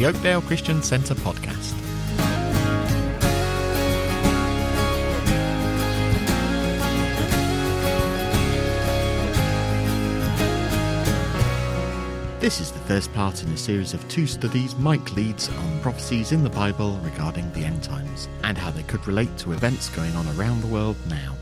the Oakdale Christian Centre podcast. This is the first part in a series of two studies Mike leads on prophecies in the Bible regarding the end times and how they could relate to events going on around the world now.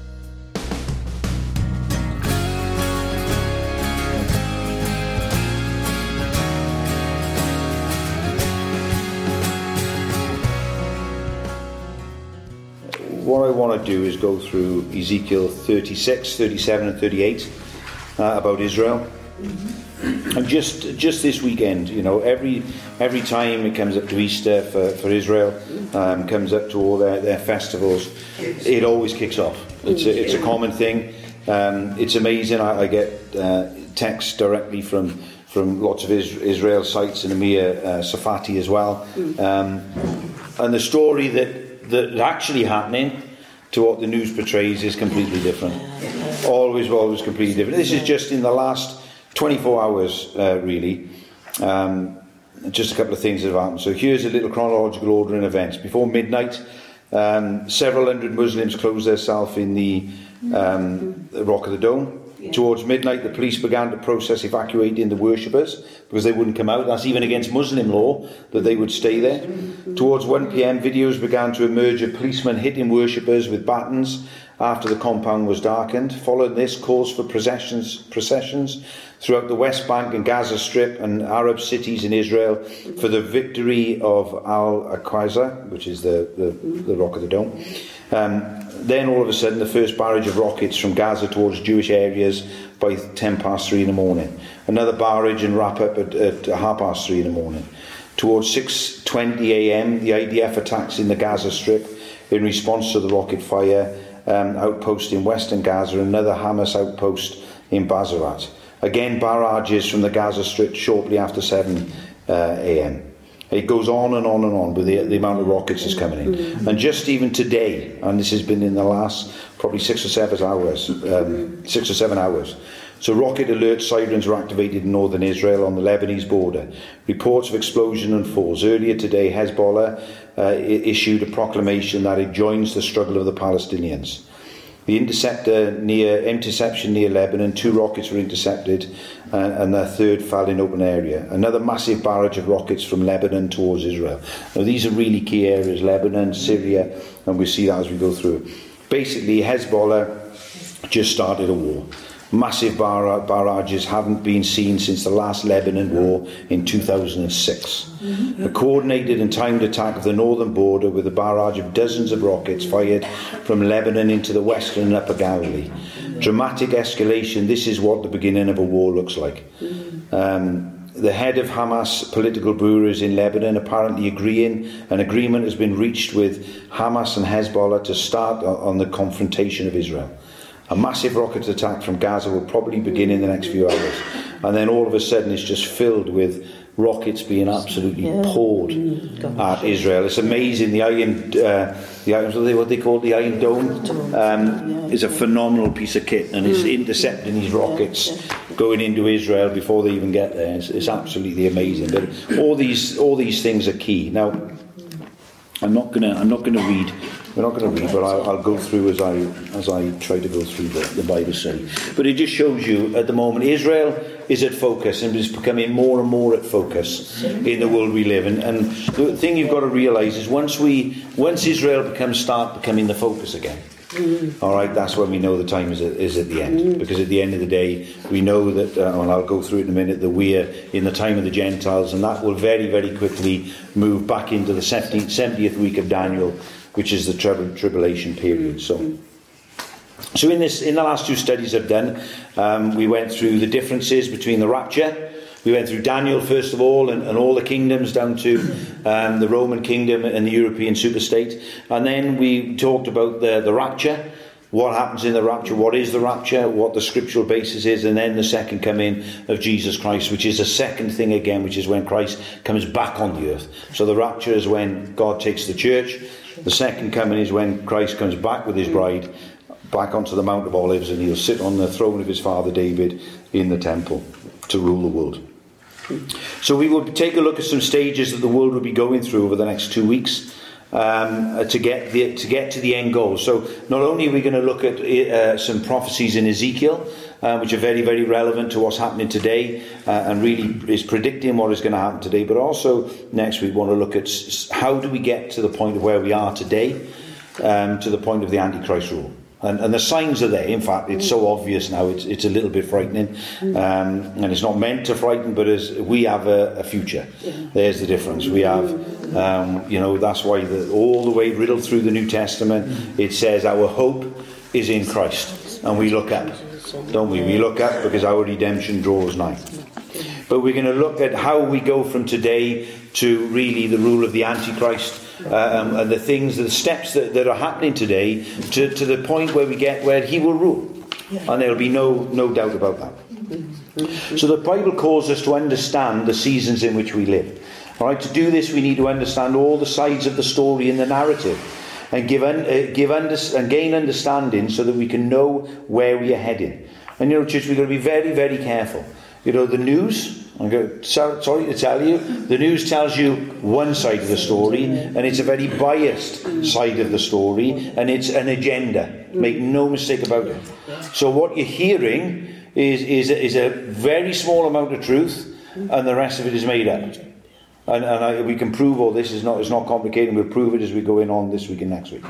What I want to do is go through Ezekiel 36, 37, and 38 uh, about Israel. And just just this weekend, you know, every every time it comes up to Easter for, for Israel, um, comes up to all their, their festivals, it always kicks off. It's a, it's a common thing. Um, it's amazing. I, I get uh, texts directly from from lots of Israel sites and Amir uh, Tsarfati as well. Um, and the story that that's actually happening to what the news portrays is completely different. Always, always completely different. This is just in the last 24 hours, uh, really. Um, just a couple of things that have happened. So here's a little chronological order in events. Before midnight, um, several hundred Muslims closed themselves in the, um, the Rock of the Dome. Towards midnight, the police began to process evacuating the worshippers because they wouldn't come out. That's even against Muslim law that they would stay there. Towards 1 pm, videos began to emerge of policemen hitting worshippers with batons after the compound was darkened. Following this, calls for processions, processions throughout the West Bank and Gaza Strip and Arab cities in Israel for the victory of Al Aqsa, which is the, the, the Rock of the Dome. Um, then all of a sudden, the first barrage of rockets from Gaza towards Jewish areas by 10 past 3 in the morning. Another barrage and wrap up at, at half past 3 in the morning. Towards 6.20 a.m., the IDF attacks in the Gaza Strip in response to the rocket fire um, outpost in western Gaza, another Hamas outpost in Bazarat. Again, barrages from the Gaza Strip shortly after 7 uh, a.m. It goes on and on and on with the, the amount of rockets that's coming in. And just even today, and this has been in the last probably six or seven hours, um, six or seven hours. So rocket alert sirens were activated in northern Israel on the Lebanese border. Reports of explosion and falls. Earlier today, Hezbollah uh, issued a proclamation that it joins the struggle of the Palestinians. The interceptor near interception near Lebanon, two rockets were intercepted, uh, and their third fell in open area. Another massive barrage of rockets from Lebanon towards Israel. Now these are really key areas: Lebanon, Syria, and we see that as we go through. Basically, Hezbollah just started a war. Massive bar- barrages haven't been seen since the last Lebanon war in 2006. A coordinated and timed attack of the northern border with a barrage of dozens of rockets fired from Lebanon into the western and upper Galilee. Dramatic escalation. This is what the beginning of a war looks like. Um, the head of Hamas political bureaus in Lebanon apparently agreeing an agreement has been reached with Hamas and Hezbollah to start on the confrontation of Israel. A massive rocket attack from Gaza will probably begin in the next few hours, and then all of a sudden it's just filled with rockets being absolutely poured at Israel. It's amazing. The iron, uh, the iron, what they, what they call the Iron Dome, um, is a phenomenal piece of kit, and it's intercepting these rockets going into Israel before they even get there. It's, it's absolutely amazing. But all these all these things are key. Now, I'm not gonna I'm not gonna read. We're not going to read, but I'll, I'll go through as I as I try to go through the, the Bible study. But it just shows you at the moment Israel is at focus and is becoming more and more at focus in the world we live in. And the thing you've got to realise is once we once Israel becomes start becoming the focus again. All right, that's when we know the time is at, is at the end. Because at the end of the day, we know that, uh, and I'll go through it in a minute, that we are in the time of the Gentiles, and that will very, very quickly move back into the 70th, 70th week of Daniel, which is the trib- tribulation period. So. So in this, in the last two studies I've done, um, we went through the differences between the rapture. We went through Daniel first of all, and, and all the kingdoms down to um, the Roman kingdom and the European superstate, and then we talked about the, the rapture, what happens in the rapture, what is the rapture, what the scriptural basis is, and then the second coming of Jesus Christ, which is a second thing again, which is when Christ comes back on the earth. So the rapture is when God takes the church. The second coming is when Christ comes back with his bride back onto the Mount of Olives and he'll sit on the throne of his father David in the temple to rule the world. So we will take a look at some stages that the world will be going through over the next two weeks um, uh, to get the, to get to the end goal. So not only are we going to look at uh, some prophecies in Ezekiel, uh, which are very very relevant to what's happening today, uh, and really is predicting what is going to happen today. But also next we want to look at how do we get to the point of where we are today, um, to the point of the Antichrist rule. And, and, the signs are there. In fact, it's so obvious now, it's, it's a little bit frightening. Um, and it's not meant to frighten, but as we have a, a future. There's the difference. We have, um, you know, that's why the, all the way riddled through the New Testament, it says our hope is in Christ. And we look at, don't we? We look at because our redemption draws nigh. But we're going to look at how we go from today to really the rule of the Antichrist um, and the things, the steps that, that are happening today to, to the point where we get where he will rule. And there'll be no, no doubt about that. So the Bible calls us to understand the seasons in which we live. All right, to do this, we need to understand all the sides of the story in the narrative and give, un, uh, give under, and gain understanding so that we can know where we are heading. And you know, church, we've got to be very, very careful. You know, the news, I'm going, sorry to tell you, the news tells you one side of the story, and it's a very biased side of the story, and it's an agenda. Make no mistake about it. So what you're hearing is, is, is a very small amount of truth, and the rest of it is made up. And, and I, we can prove all this is not, it's not complicated. We'll prove it as we go in on this week and next week.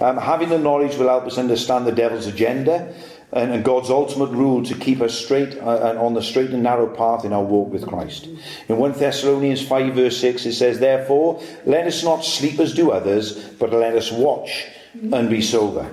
Um, having the knowledge will help us understand the devil's agenda and, and God's ultimate rule to keep us straight uh, and on the straight and narrow path in our walk with Christ. In 1 Thessalonians 5, verse 6, it says, Therefore, let us not sleep as do others, but let us watch and be sober.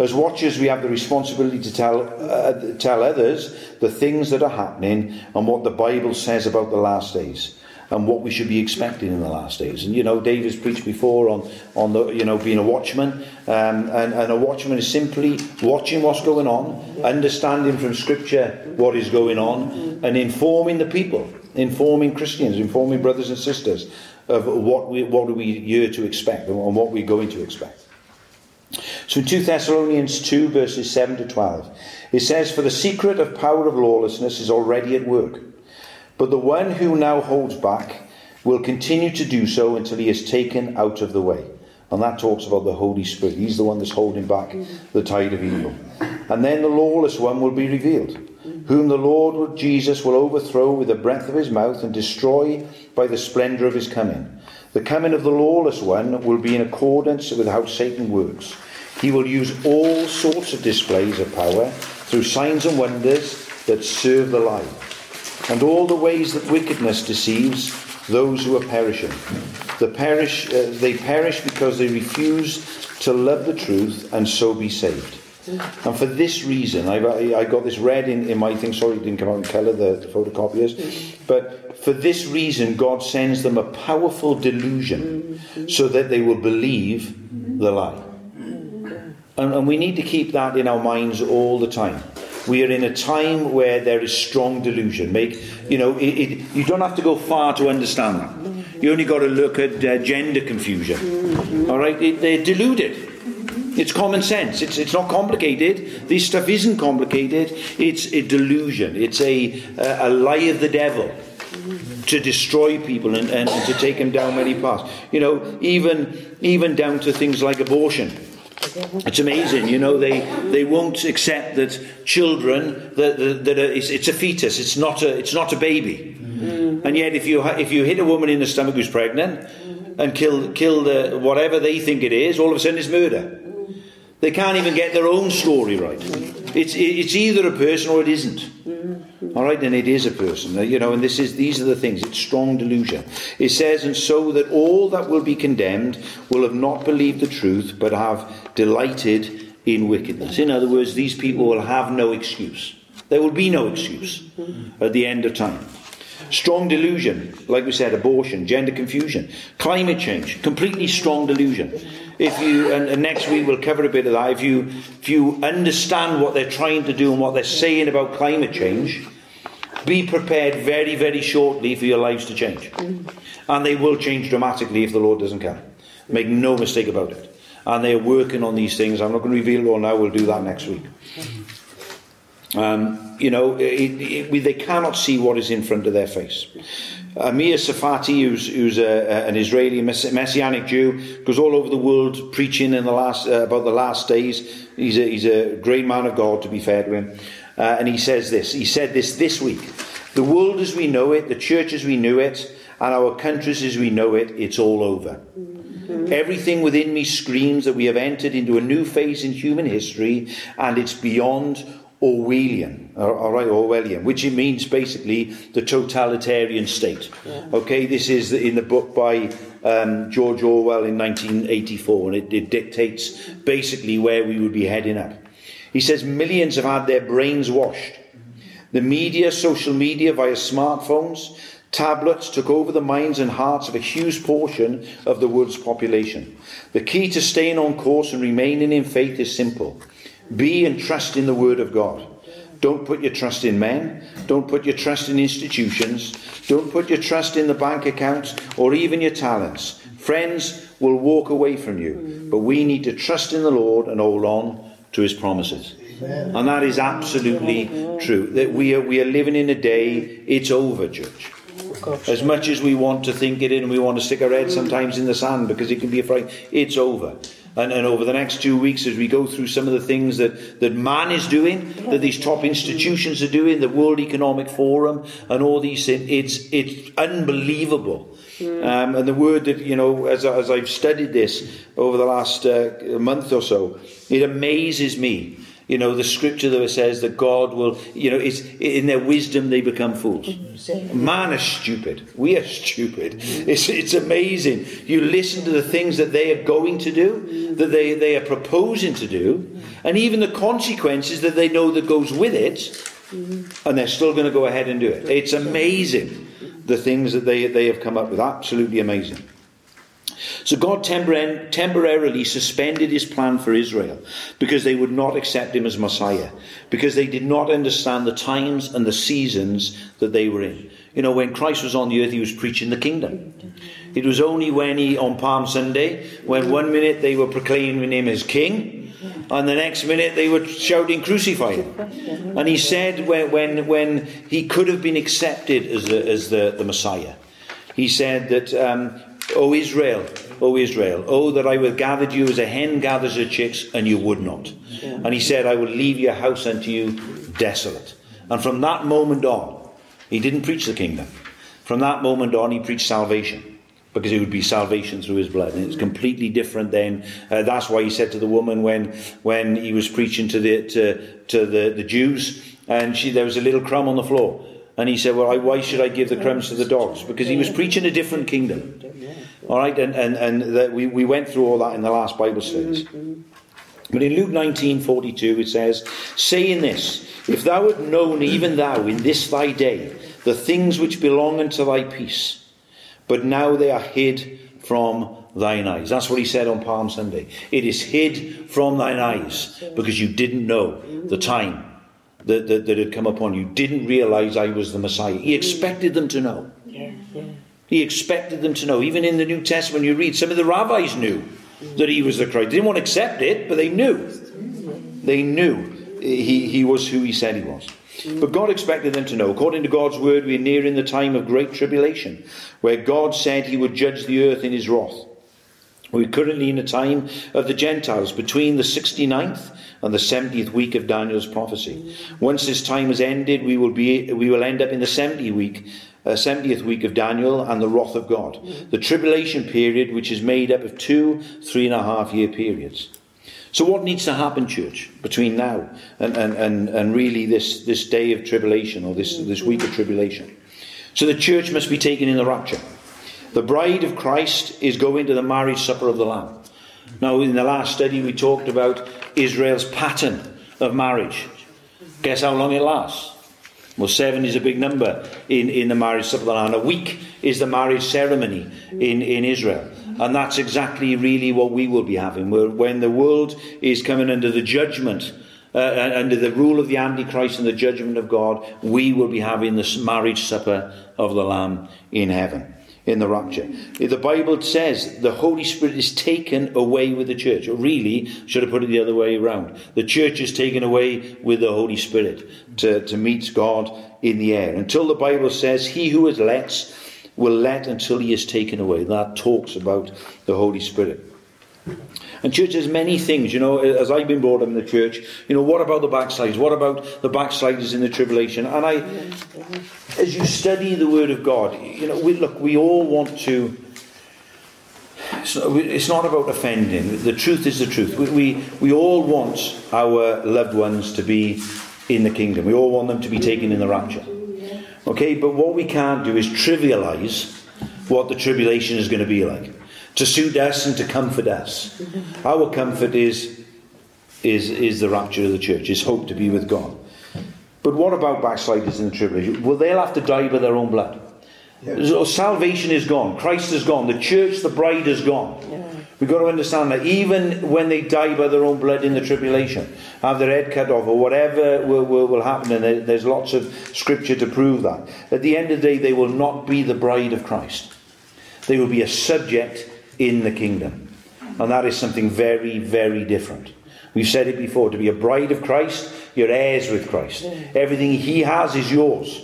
As watchers, we have the responsibility to tell, uh, tell others the things that are happening and what the Bible says about the last days and what we should be expecting in the last days. And you know, David's preached before on on the you know being a watchman, um, and, and a watchman is simply watching what's going on, understanding from Scripture what is going on, and informing the people, informing Christians, informing brothers and sisters of what we what are we here to expect and what we're going to expect. So in 2 Thessalonians 2, verses 7 to 12, it says, For the secret of power of lawlessness is already at work. But the one who now holds back will continue to do so until he is taken out of the way. And that talks about the Holy Spirit. He's the one that's holding back the tide of evil. And then the lawless one will be revealed, whom the Lord Jesus will overthrow with the breath of his mouth and destroy by the splendour of his coming. The coming of the lawless one will be in accordance with how Satan works. He will use all sorts of displays of power through signs and wonders that serve the lie and all the ways that wickedness deceives those who are perishing. The perish, uh, they perish because they refuse to love the truth and so be saved. And for this reason, I've, I got this red in, in my thing. Sorry, it didn't come out in colour, the, the photocopiers. But for this reason, God sends them a powerful delusion so that they will believe the lie. And, and we need to keep that in our minds all the time. We are in a time where there is strong delusion. Make you know, it, it, you don't have to go far to understand that. You only got to look at uh, gender confusion. All right, it, they're deluded. It's common sense. It's, it's not complicated. This stuff isn't complicated. It's a delusion. It's a, a, a lie of the devil to destroy people and, and, and to take them down many paths. You know, even even down to things like abortion. It's amazing, you know. They they won't accept that children that that, that are, it's, it's, a fetus. It's not a it's not a baby. Mm. And yet, if you if you hit a woman in the stomach who's pregnant mm-hmm. and kill kill the whatever they think it is, all of a sudden it's murder. Mm-hmm. They can't even get their own story right. It's it's either a person or it isn't. All right, and it is a person, you know, and this is these are the things. It's strong delusion. It says, and so that all that will be condemned will have not believed the truth, but have delighted in wickedness. In other words, these people will have no excuse. There will be no excuse at the end of time. Strong delusion, like we said, abortion, gender confusion, climate change, completely strong delusion. If you and, and, next week we'll cover a bit of that. If you if you understand what they're trying to do and what they're saying about climate change, be prepared very, very shortly for your lives to change. And they will change dramatically if the Lord doesn't come. Make no mistake about it. And they're working on these things. I'm not going to reveal all now, we'll do that next week. Um, you know, it, it, they cannot see what is in front of their face. Amir Tsarfati, who's, who's a, an Israeli messianic Jew, goes all over the world preaching in the last, uh, about the last days. He's a, he's a great man of God, to be fair to him. Uh, and he says this. He said this this week. The world as we know it, the church as we knew it, and our countries as we know it, it's all over. Mm-hmm. Everything within me screams that we have entered into a new phase in human history, and it's beyond Orwellian, all right, Orwellian, which it means basically the totalitarian state. Yeah. Okay, this is in the book by um, George Orwell in 1984, and it, it dictates basically where we would be heading up. He says millions have had their brains washed. The media, social media via smartphones, tablets took over the minds and hearts of a huge portion of the world's population. The key to staying on course and remaining in faith is simple be and trust in the Word of God. Don't put your trust in men. Don't put your trust in institutions. Don't put your trust in the bank accounts or even your talents. Friends will walk away from you, but we need to trust in the Lord and hold on to His promises. Amen. And that is absolutely true. That we are, we are living in a day, it's over, church. As much as we want to think it in, we want to stick our head sometimes in the sand because it can be a fright, it's over. And, and over the next two weeks, as we go through some of the things that, that man is doing, that these top institutions are doing, the World Economic Forum, and all these things, it's, it's unbelievable. Mm. Um, and the word that, you know, as, as I've studied this over the last uh, month or so, it amazes me you know, the scripture that says that God will, you know, it's, in their wisdom they become fools. Mm. Man is stupid. We are stupid. Mm. It's, it's amazing. You listen to the things that they are going to do, that they, they are proposing to do, and even the consequences that they know that goes with it, and they're still going to go ahead and do it. It's amazing the things that they, they have come up with. Absolutely amazing. So God temporarily suspended his plan for Israel because they would not accept him as Messiah, because they did not understand the times and the seasons that they were in. You know, when Christ was on the earth, he was preaching the kingdom. It was only when he, on Palm Sunday, when one minute they were proclaiming him as king, and the next minute they were shouting, Crucify him. And he said when, when, when he could have been accepted as the, as the, the Messiah, he said that um, O Israel, O Israel, oh that I would gathered you as a hen gathers her chicks, and you would not. And he said, I will leave your house unto you desolate. And from that moment on, he didn't preach the kingdom. From that moment on, he preached salvation. Because it would be salvation through his blood, and it's completely different. Then uh, that's why he said to the woman when when he was preaching to the to, to the, the Jews, and she there was a little crumb on the floor, and he said, Well, I, why should I give the crumbs to the dogs? Because he was preaching a different kingdom. All right, and, and, and we, we went through all that in the last Bible studies. But in Luke 19:42 it says, saying this, if thou had known even thou in this thy day the things which belong unto thy peace, but now they are hid from thine eyes. That's what he said on Palm Sunday. It is hid from thine eyes because you didn't know the time that, that, that had come upon you. Didn't realize I was the Messiah. He expected them to know. He expected them to know. Even in the New Testament, you read, some of the rabbis knew that he was the Christ. They didn't want to accept it, but they knew. They knew he, he was who he said he was. But God expected them to know. According to God's word, we are nearing the time of great tribulation, where God said he would judge the earth in his wrath. We're currently in a time of the Gentiles between the 69th and the 70th week of Daniel's prophecy. Once this time has ended, we will, be, we will end up in the 70th week uh, 70th week of Daniel and the wrath of God. The tribulation period, which is made up of two, three and a half year periods. So, what needs to happen, church, between now and, and, and, and really this, this day of tribulation or this, this week of tribulation? So, the church must be taken in the rapture. The bride of Christ is going to the marriage supper of the Lamb. Now, in the last study, we talked about Israel's pattern of marriage. Guess how long it lasts? Well, seven is a big number in, in the marriage supper of the Lamb. a week is the marriage ceremony in, in Israel. And that's exactly really what we will be having. When the world is coming under the judgment, uh, under the rule of the Antichrist and the judgment of God, we will be having this marriage supper of the Lamb in heaven. in the rapture. The Bible says the Holy Spirit is taken away with the church. Or really, should have put it the other way around. The church is taken away with the Holy Spirit to, to meet God in the air. Until the Bible says, He who is lets will let until he is taken away. That talks about the Holy Spirit. And church, there's many things, you know, as I've been brought up in the church, you know, what about the backsliders? What about the backsliders in the tribulation? And I, as you study the Word of God, you know, we, look, we all want to, it's not about offending. The truth is the truth. We, we, we all want our loved ones to be in the kingdom. We all want them to be taken in the rapture. Okay, but what we can't do is trivialize what the tribulation is going to be like to suit us and to comfort us. Our comfort is, is, is the rapture of the church, is hope to be with God. But what about backsliders in the tribulation? Well, they'll have to die by their own blood. Yeah. So salvation is gone. Christ is gone. The church, the bride, is gone. Yeah. We've got to understand that even when they die by their own blood in the tribulation, have their head cut off or whatever will, will, will happen, and there's lots of scripture to prove that, at the end of the day, they will not be the bride of Christ. They will be a subject in the kingdom. And that is something very, very different. We've said it before to be a bride of Christ, you're heirs with Christ. Everything he has is yours,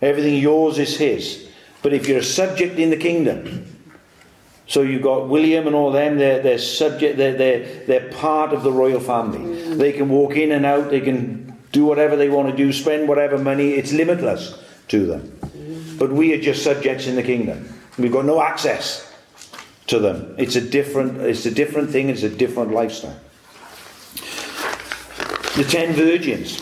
everything yours is his. But if you're a subject in the kingdom, so you've got William and all them, they're, they're subject, they're, they're, they're part of the royal family. Mm. They can walk in and out, they can do whatever they want to do, spend whatever money, it's limitless to them. Mm. But we are just subjects in the kingdom. We've got no access to them. It's a different, it's a different thing, it's a different lifestyle. The ten virgins,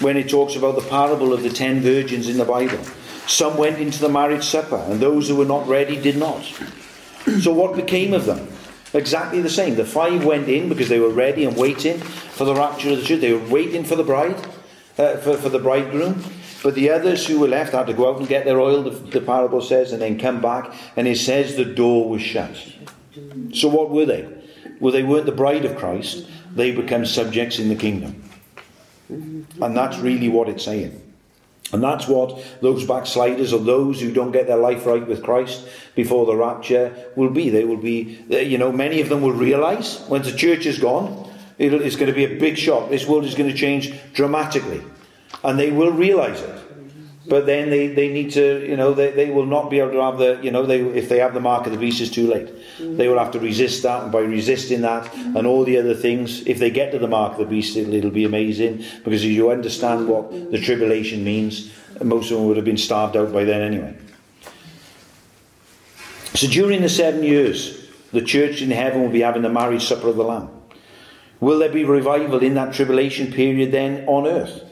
when it talks about the parable of the ten virgins in the Bible, some went into the marriage supper, and those who were not ready did not. So, what became of them? Exactly the same. The five went in because they were ready and waiting for the rapture of the church. They were waiting for the bride, uh, for, for the bridegroom. But the others who were left had to go out and get their oil, the, the parable says, and then come back. And it says the door was shut. So what were they? Well, they weren't the bride of Christ. They become subjects in the kingdom. And that's really what it's saying. And that's what those backsliders or those who don't get their life right with Christ before the rapture will be. They will be, you know, many of them will realize when the church is gone, it's going to be a big shock. This world is going to change dramatically and they will realize it. But then they, they need to, you know, they, they will not be able to have the, you know, they, if they have the mark of the beast, it's too late. Mm-hmm. They will have to resist that, and by resisting that mm-hmm. and all the other things, if they get to the mark of the beast, it'll, it'll be amazing because if you understand what mm-hmm. the tribulation means, most of them would have been starved out by then anyway. So during the seven years, the church in heaven will be having the marriage supper of the Lamb. Will there be revival in that tribulation period then on earth?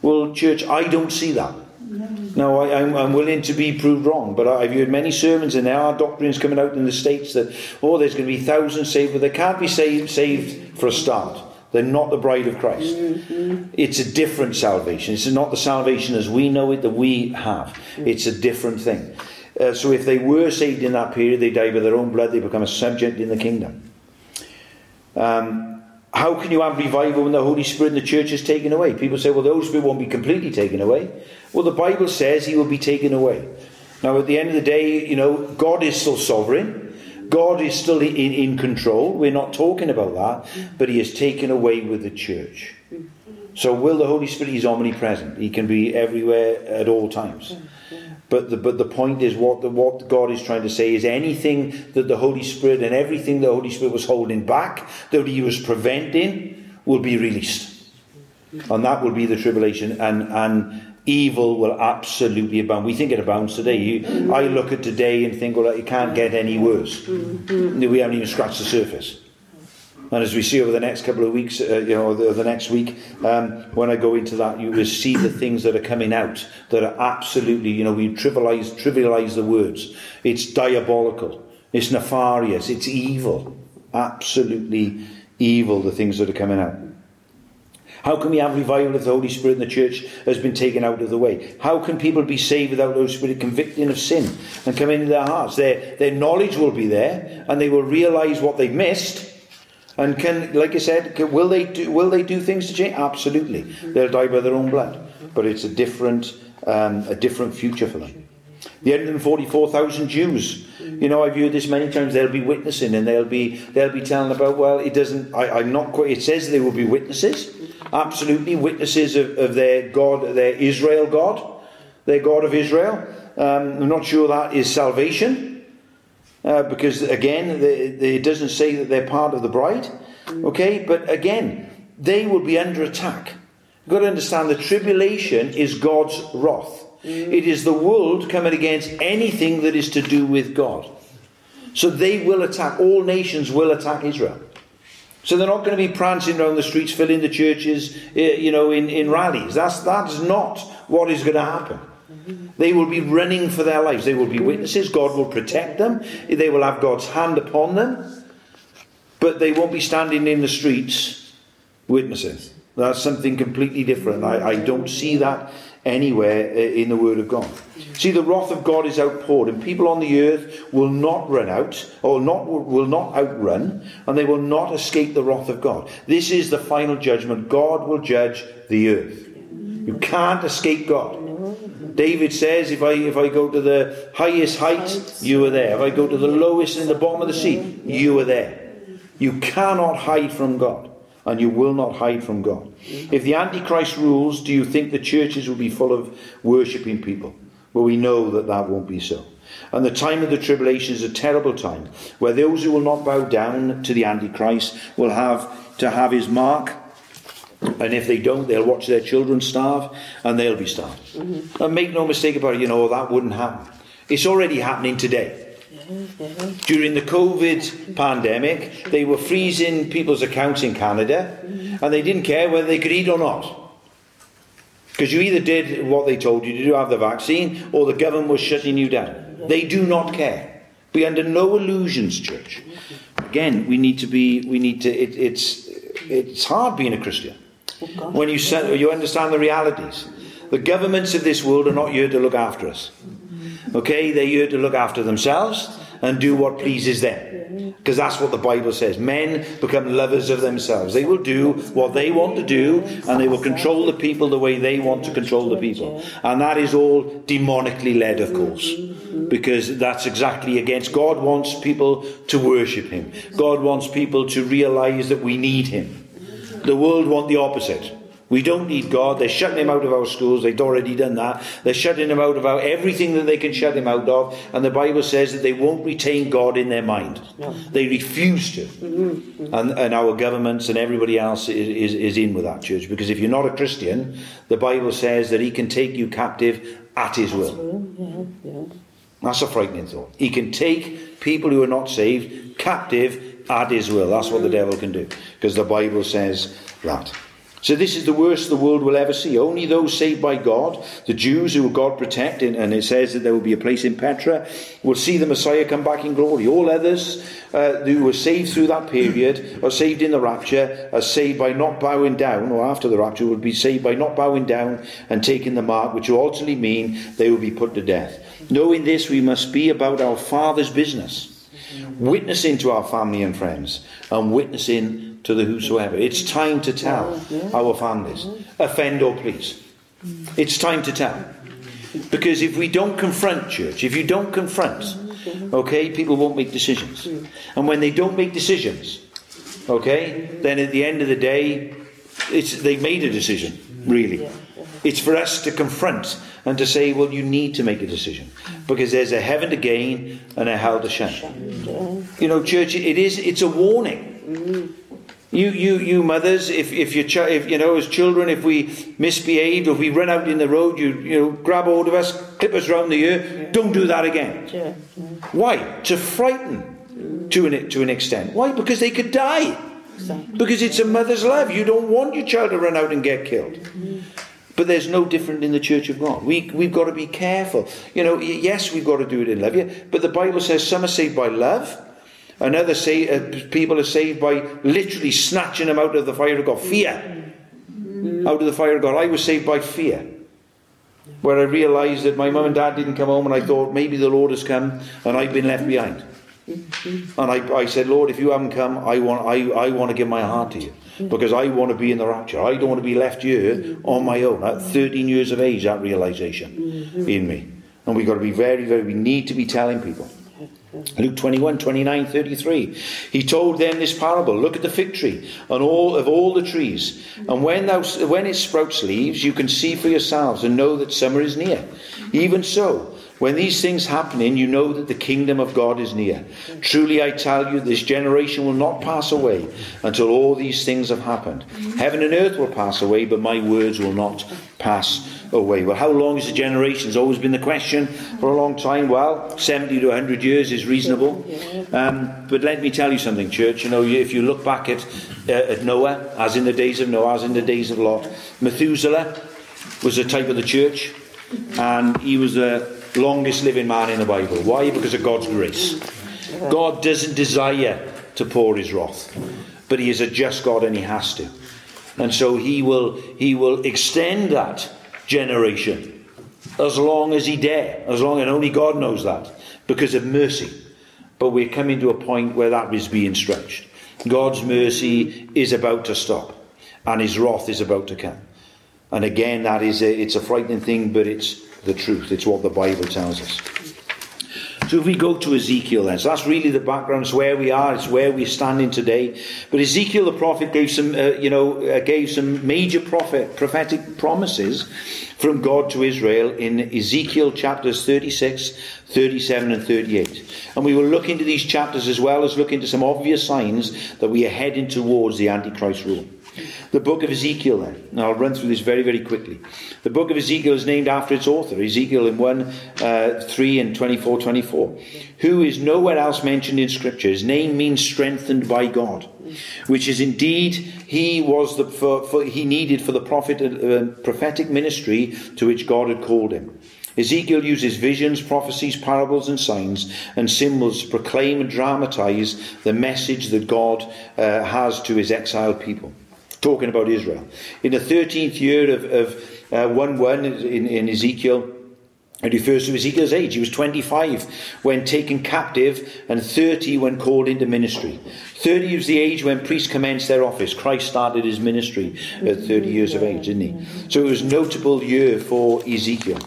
Well, church, I don't see that. No, I, am willing to be proved wrong, but I've heard many sermons and there are doctrines coming out in the States that, oh, there's going to be thousands saved, but they can't be saved, saved for a start. They're not the bride of Christ. Mm-hmm. It's a different salvation. It's not the salvation as we know it that we have. It's a different thing. Uh, so if they were saved in that period, they die by their own blood, they become a subject in the kingdom. Um, how can you have revival when the Holy Spirit and the church is taken away? People say, well, the Holy Spirit won't be completely taken away. Well, the Bible says he will be taken away. Now, at the end of the day, you know, God is still sovereign. God is still in, in control. We're not talking about that. But he is taken away with the church. So, will the Holy Spirit? He's omnipresent. He can be everywhere at all times. But the, but the point is, what, the, what God is trying to say is anything that the Holy Spirit and everything the Holy Spirit was holding back, that He was preventing, will be released. And that will be the tribulation, and, and evil will absolutely abound. We think it abounds today. You, I look at today and think, well, it can't get any worse. We haven't even scratched the surface. And as we see over the next couple of weeks, uh, you know, the, the next week, um, when I go into that, you will see the things that are coming out that are absolutely, you know, we trivialize, trivialize the words. It's diabolical. It's nefarious. It's evil. Absolutely evil, the things that are coming out. How can we have revival if the Holy Spirit in the church has been taken out of the way? How can people be saved without the Holy Spirit convicting of sin and come into their hearts? Their, their knowledge will be there and they will realize what they've missed and can, like I said, can, will they do will they do things to change? Absolutely. They'll die by their own blood, but it's a different um, a different future for them. The 144,000 Jews. You know, I've heard this many times. They'll be witnessing, and they'll be they'll be telling about. Well, it doesn't. I, I'm not quite. It says they will be witnesses, absolutely witnesses of, of their God, their Israel God, their God of Israel. Um, I'm not sure that is salvation, uh, because again, the, the, it doesn't say that they're part of the bride. Okay, but again, they will be under attack. You've got to understand the tribulation is God's wrath. It is the world coming against anything that is to do with God. So they will attack, all nations will attack Israel. So they're not going to be prancing around the streets, filling the churches, eh, you know, in, in rallies. That's, that's not what is going to happen. They will be running for their lives. They will be witnesses. God will protect them. They will have God's hand upon them. But they won't be standing in the streets witnessing. That's something completely different. I, I don't see that anywhere in the Word of God. See, the wrath of God is outpoured, and people on the earth will not run out, or not will not outrun, and they will not escape the wrath of God. This is the final judgment. God will judge the earth. You can't escape God. David says, if I if I go to the highest height, you are there. If I go to the lowest in the bottom of the sea, you are there. You cannot hide from God and you will not hide from God. If the Antichrist rules, do you think the churches will be full of worshipping people? Well, we know that that won't be so. And the time of the tribulation is a terrible time where those who will not bow down to the Antichrist will have to have his mark. And if they don't, they'll watch their children starve and they'll be starved. Mm-hmm. And make no mistake about it, you know, that wouldn't happen. It's already happening today. During the COVID pandemic, they were freezing people's accounts in Canada and they didn't care whether they could eat or not. Because you either did what they told you to do, have the vaccine, or the government was shutting you down. They do not care. Be under no illusions, church. Again, we need to be, we need to, it, it's, it's hard being a Christian. When you, you understand the realities. The governments of this world are not here to look after us. Okay, they're here to look after themselves and do what pleases them. Because that's what the Bible says. Men become lovers of themselves. They will do what they want to do and they will control the people the way they want to control the people. And that is all demonically led, of course. Because that's exactly against. God wants people to worship Him, God wants people to realize that we need Him. The world want the opposite. We don't need God. They're shutting him out of our schools. They'd already done that. They're shutting him out of our, everything that they can shut him out of. And the Bible says that they won't retain God in their mind. No. They refuse to. Mm-hmm. And, and our governments and everybody else is, is, is in with that church. Because if you're not a Christian, the Bible says that he can take you captive at his will. Yeah, yeah. That's a frightening thought. He can take people who are not saved captive at his will. That's what the devil can do. Because the Bible says that. So this is the worst the world will ever see. Only those saved by God, the Jews who God protected, and it says that there will be a place in Petra, will see the Messiah come back in glory. All others uh, who were saved through that period, are saved in the rapture, are saved by not bowing down, or after the rapture, will be saved by not bowing down and taking the mark, which will ultimately mean they will be put to death. Knowing this, we must be about our Father's business, witnessing to our family and friends, and witnessing to the whosoever. It's time to tell our families, offend or please. Mm. It's time to tell. Because if we don't confront church, if you don't confront, mm, mm-hmm. okay, people won't make decisions. Mm. And when they don't make decisions, okay, then at the end of the day, it's, they've made a decision, really. It's for us to confront and to say, well, you need to make a decision because there's a heaven to gain and a hell to shun. You know, church, it is, it's a warning. You, you, you mothers, if, if your ch- if you know as children, if we misbehave, if we run out in the road, you you know grab hold of us, clip us round the ear. Yeah. Don't do that again. Yeah. Why? To frighten to an to an extent. Why? Because they could die. Exactly. Because it's a mother's love. You don't want your child to run out and get killed. Mm-hmm. But there's no different in the Church of God. We, we've got to be careful. You know, yes, we've got to do it in love. Yeah, but the Bible says some are saved by love Another say, uh, people are saved by literally snatching them out of the fire of God. Fear. Mm-hmm. Out of the fire of God. I was saved by fear. Where I realised that my mum and dad didn't come home and I thought maybe the Lord has come and I've been left mm-hmm. behind. Mm-hmm. And I, I said, Lord, if you haven't come, I want, I, I want to give my heart to you. Because I want to be in the rapture. I don't want to be left here on my own. At 13 years of age, that realisation in me. And we've got to be very, very, we need to be telling people. Luke 21, 29, 33. He told them this parable Look at the fig tree and all of all the trees. And when, thou, when it sprouts leaves, you can see for yourselves and know that summer is near. Even so, when these things happen, you know that the kingdom of God is near. Truly I tell you, this generation will not pass away until all these things have happened. Heaven and earth will pass away, but my words will not pass away. Well, how long is a generation? Has always been the question for a long time. Well, 70 to 100 years is reasonable. Um, but let me tell you something, church. You know, if you look back at, uh, at Noah, as in the days of Noah, as in the days of Lot, Methuselah was a type of the church, and he was the longest living man in the Bible. Why? Because of God's grace. God doesn't desire to pour his wrath, but he is a just God and he has to. And so he will he will extend that generation as long as he dare, as long and only God knows that, because of mercy. But we're coming to a point where that is being stretched. God's mercy is about to stop, and his wrath is about to come. And again, that is a, it's a frightening thing, but it's the truth. It's what the Bible tells us. So if we go to Ezekiel then, so that's really the background. It's where we are. It's where we're standing today. But Ezekiel the prophet gave some, uh, you know, uh, gave some major prophet, prophetic promises from God to Israel in Ezekiel chapters 36, 37, and 38. And we will look into these chapters as well as look into some obvious signs that we are heading towards the Antichrist rule. The book of Ezekiel, then. Now, I'll run through this very, very quickly. The book of Ezekiel is named after its author, Ezekiel in 1 uh, 3 and 24 24, who is nowhere else mentioned in Scripture. His name means strengthened by God, which is indeed he was the for, for, he needed for the prophet uh, prophetic ministry to which God had called him. Ezekiel uses visions, prophecies, parables, and signs and symbols to proclaim and dramatize the message that God uh, has to his exiled people talking about Israel. In the 13th year of, of uh, 1 1 in, in Ezekiel, it refers to Ezekiel's age. He was 25 when taken captive and 30 when called into ministry. 30 was the age when priests commenced their office. Christ started his ministry at 30 years of age, didn't he? So it was a notable year for Ezekiel.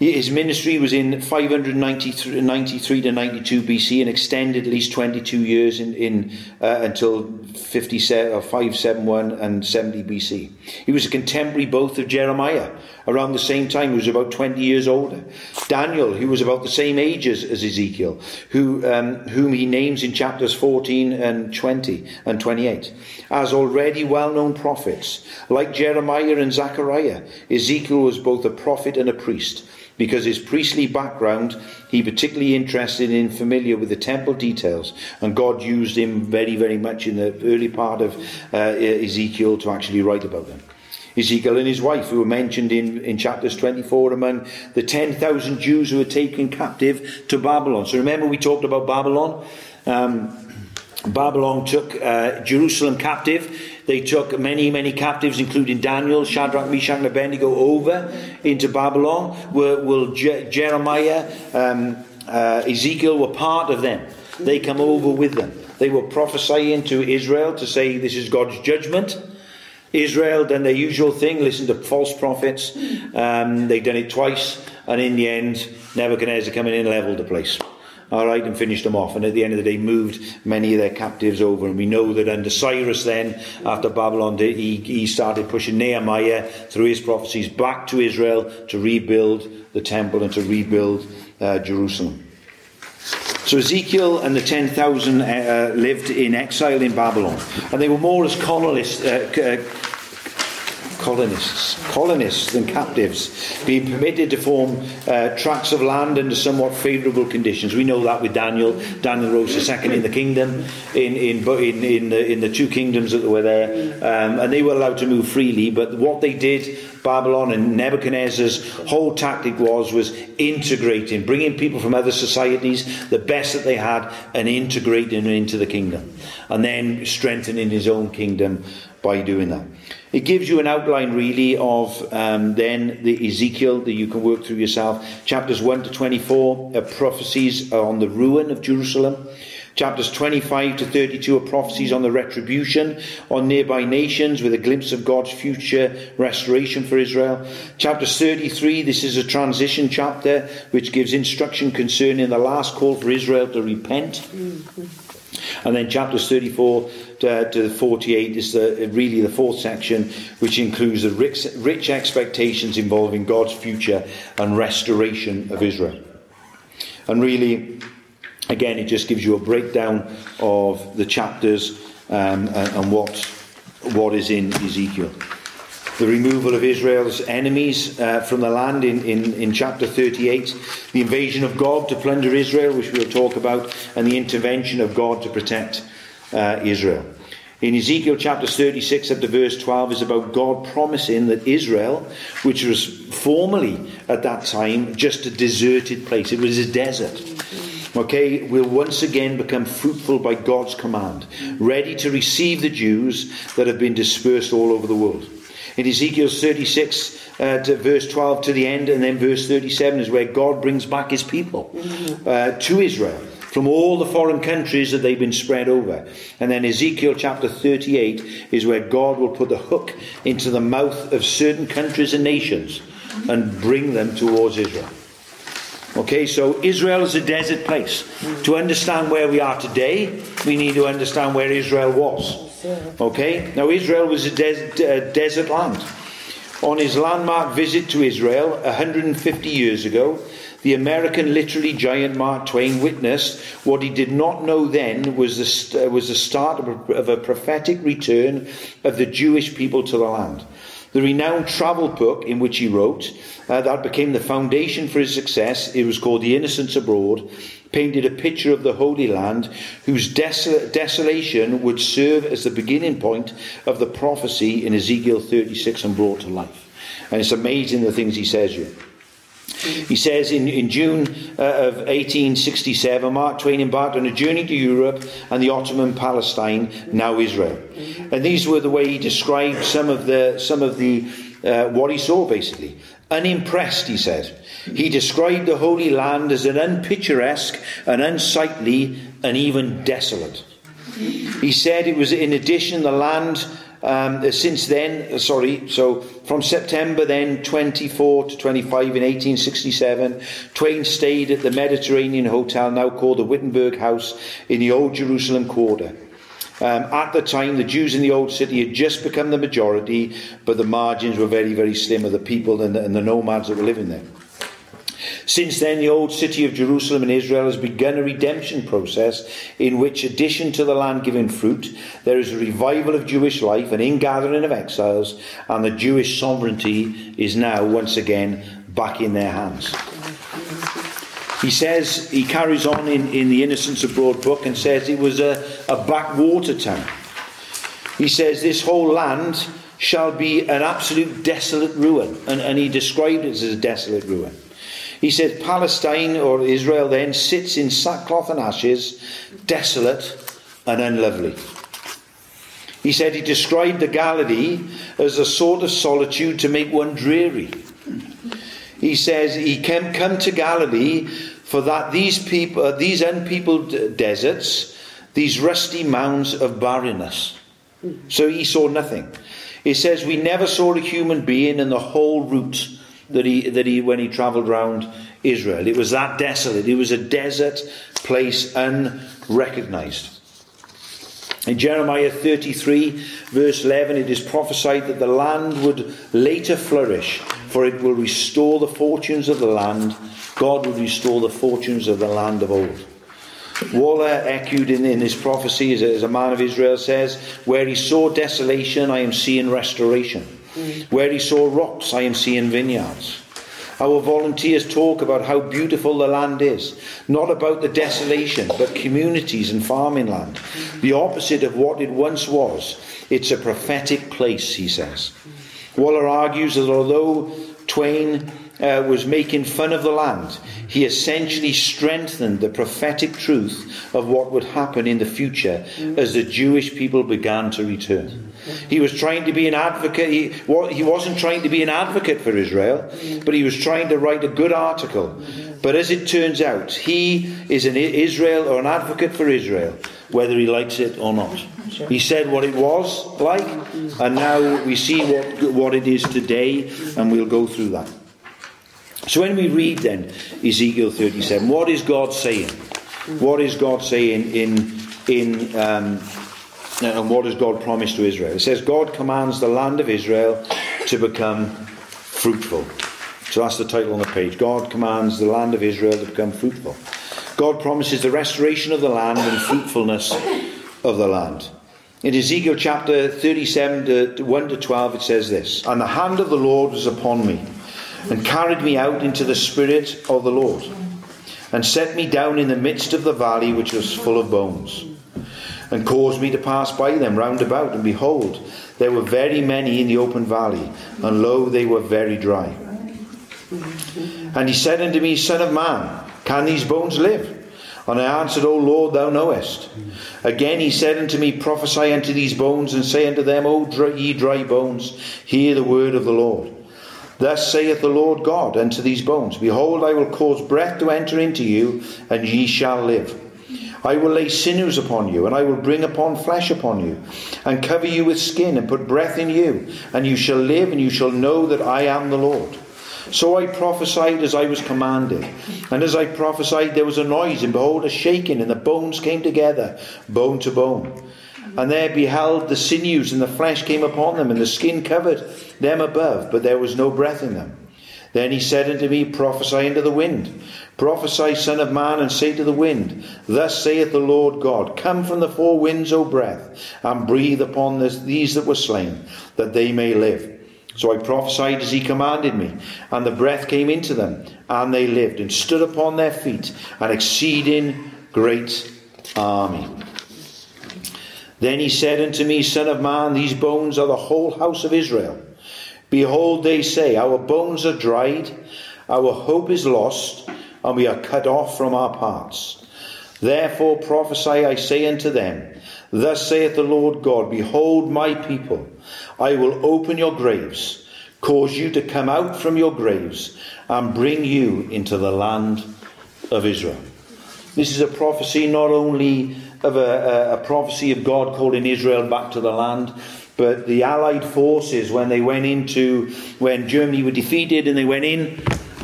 His ministry was in 593 to 92 BC and extended at least 22 years in, in uh, until 57, or 571 and 70 BC. He was a contemporary both of Jeremiah, around the same time, who was about 20 years older. Daniel, who was about the same age as, Ezekiel, who, um, whom he names in chapters 14 and 20 and 28, as already well known prophets. Like Jeremiah and Zechariah, Ezekiel was both a prophet and a priest because his priestly background, he particularly interested in, familiar with the temple details, and God used him very, very much in the early part of uh, Ezekiel to actually write about them. Ezekiel and his wife, who were mentioned in, in chapters 24 among the 10,000 Jews who were taken captive to Babylon. So remember, we talked about Babylon. Um, Babylon took uh, Jerusalem captive. They took many, many captives, including Daniel, Shadrach, Meshach, and Abednego, over into Babylon. Will, will Je- Jeremiah, um, uh, Ezekiel were part of them. They come over with them. They were prophesying to Israel to say this is God's judgment. Israel done their usual thing, listen to false prophets. Um, they've done it twice, and in the end, Nebuchadnezzar coming in and leveled the place all right, and finished them off. And at the end of the day, moved many of their captives over. And we know that under Cyrus, then, after Babylon, he, he started pushing Nehemiah through his prophecies back to Israel to rebuild the temple and to rebuild uh, Jerusalem. So Ezekiel and the 10,000 uh, lived in exile in Babylon, and they were more as colonists, uh, uh colonists, colonists than captives, being permitted to form uh, tracts of land under somewhat favourable conditions. We know that with Daniel. Daniel rose the second in the kingdom, in in in in the, in the two kingdoms that were there, um, and they were allowed to move freely. But what they did, Babylon and Nebuchadnezzar's whole tactic was was integrating, bringing people from other societies, the best that they had, and integrating them into the kingdom, and then strengthening his own kingdom by doing that. It gives you an outline, really, of um, then the Ezekiel that you can work through yourself. Chapters 1 to 24 are prophecies on the ruin of Jerusalem. Chapters 25 to 32 are prophecies on the retribution on nearby nations with a glimpse of God's future restoration for Israel. Chapter 33, this is a transition chapter which gives instruction concerning the last call for Israel to repent. Mm-hmm. And then chapters 34 to, to 48 is the, really the fourth section, which includes the rich, rich expectations involving God's future and restoration of Israel. And really, again, it just gives you a breakdown of the chapters um, and, and what, what is in Ezekiel. The removal of Israel's enemies uh, from the land in, in, in chapter 38, the invasion of God to plunder Israel, which we'll talk about, and the intervention of God to protect uh, Israel. In Ezekiel chapter 36 up to verse 12 is about God promising that Israel, which was formerly at that time just a deserted place, it was a desert, okay, will once again become fruitful by God's command, ready to receive the Jews that have been dispersed all over the world. In Ezekiel 36, uh, to verse 12 to the end, and then verse 37 is where God brings back his people uh, to Israel from all the foreign countries that they've been spread over. And then Ezekiel chapter 38 is where God will put the hook into the mouth of certain countries and nations and bring them towards Israel. Okay, so Israel is a desert place. To understand where we are today, we need to understand where Israel was. Okay, now Israel was a, des- a desert land. On his landmark visit to Israel 150 years ago, the American literary giant Mark Twain witnessed what he did not know then was the, st- uh, was the start of a, of a prophetic return of the Jewish people to the land. The renowned travel book in which he wrote, uh, that became the foundation for his success, it was called The Innocents Abroad, painted a picture of the Holy Land whose desol- desolation would serve as the beginning point of the prophecy in Ezekiel 36 and brought to life. And it's amazing the things he says here. He says in, in June uh, of 1867, Mark Twain embarked on a journey to Europe and the Ottoman Palestine, now Israel. And these were the way he described some of the, some of the uh, what he saw basically. Unimpressed, he said. He described the Holy Land as an unpicturesque, an unsightly, and even desolate. He said it was, in addition, the land um, since then, uh, sorry, so from September then 24 to 25 in 1867, Twain stayed at the Mediterranean Hotel, now called the Wittenberg House, in the Old Jerusalem Quarter. Um, at the time, the Jews in the old city had just become the majority, but the margins were very, very slim of the people and the, and the nomads that were living there. Since then, the old city of Jerusalem in Israel has begun a redemption process in which, addition to the land giving fruit, there is a revival of Jewish life, an ingathering of exiles, and the Jewish sovereignty is now once again back in their hands. He says, he carries on in, in the Innocents Abroad book and says it was a, a backwater town. He says, This whole land shall be an absolute desolate ruin. And, and he described it as a desolate ruin. He said, Palestine or Israel then sits in sackcloth and ashes, desolate and unlovely. He said he described the Galilee as a sort of solitude to make one dreary. He says he came come to Galilee for that these people, uh, these unpeopled deserts, these rusty mounds of barrenness. So he saw nothing. He says we never saw a human being in the whole route that he, that he when he travelled around Israel. It was that desolate. It was a desert place unrecognized. In Jeremiah 33, verse 11, it is prophesied that the land would later flourish, for it will restore the fortunes of the land. God will restore the fortunes of the land of old. Waller echoed in, in his prophecy, as a, as a man of Israel says, Where he saw desolation, I am seeing restoration. Where he saw rocks, I am seeing vineyards. Our volunteers talk about how beautiful the land is, not about the desolation, but communities and farming land. The opposite of what it once was. It's a prophetic place, he says. Waller argues that although Twain uh, was making fun of the land. He essentially strengthened the prophetic truth of what would happen in the future as the Jewish people began to return. He was trying to be an advocate. He, he wasn't trying to be an advocate for Israel, but he was trying to write a good article. But as it turns out, he is an Israel or an advocate for Israel, whether he likes it or not. He said what it was like, and now we see what, what it is today, and we'll go through that. So when we read then Ezekiel 37, what is God saying? What is God saying in in um, and what does God promise to Israel? It says God commands the land of Israel to become fruitful. So that's the title on the page. God commands the land of Israel to become fruitful. God promises the restoration of the land and fruitfulness of the land. In Ezekiel chapter 37, to 1 to 12, it says this And the hand of the Lord was upon me, and carried me out into the spirit of the Lord, and set me down in the midst of the valley which was full of bones, and caused me to pass by them round about. And behold, there were very many in the open valley, and lo, they were very dry. And he said unto me, Son of man, can these bones live? And I answered, O Lord, thou knowest. Again he said unto me, Prophesy unto these bones, and say unto them, O dry, ye dry bones, hear the word of the Lord. Thus saith the Lord God unto these bones Behold, I will cause breath to enter into you, and ye shall live. I will lay sinews upon you, and I will bring upon flesh upon you, and cover you with skin, and put breath in you, and you shall live, and you shall know that I am the Lord. So I prophesied as I was commanded. And as I prophesied, there was a noise, and behold, a shaking, and the bones came together, bone to bone. And there beheld the sinews, and the flesh came upon them, and the skin covered them above, but there was no breath in them. Then he said unto me, Prophesy unto the wind. Prophesy, Son of Man, and say to the wind, Thus saith the Lord God, Come from the four winds, O breath, and breathe upon this, these that were slain, that they may live. So I prophesied as he commanded me, and the breath came into them, and they lived, and stood upon their feet, an exceeding great army. Then he said unto me, Son of man, these bones are the whole house of Israel. Behold, they say, Our bones are dried, our hope is lost, and we are cut off from our parts. Therefore prophesy, I say unto them, Thus saith the Lord God, Behold my people, I will open your graves, cause you to come out from your graves, and bring you into the land of Israel. This is a prophecy not only of a, a, a prophecy of God calling Israel back to the land, but the Allied forces, when they went into, when Germany were defeated and they went in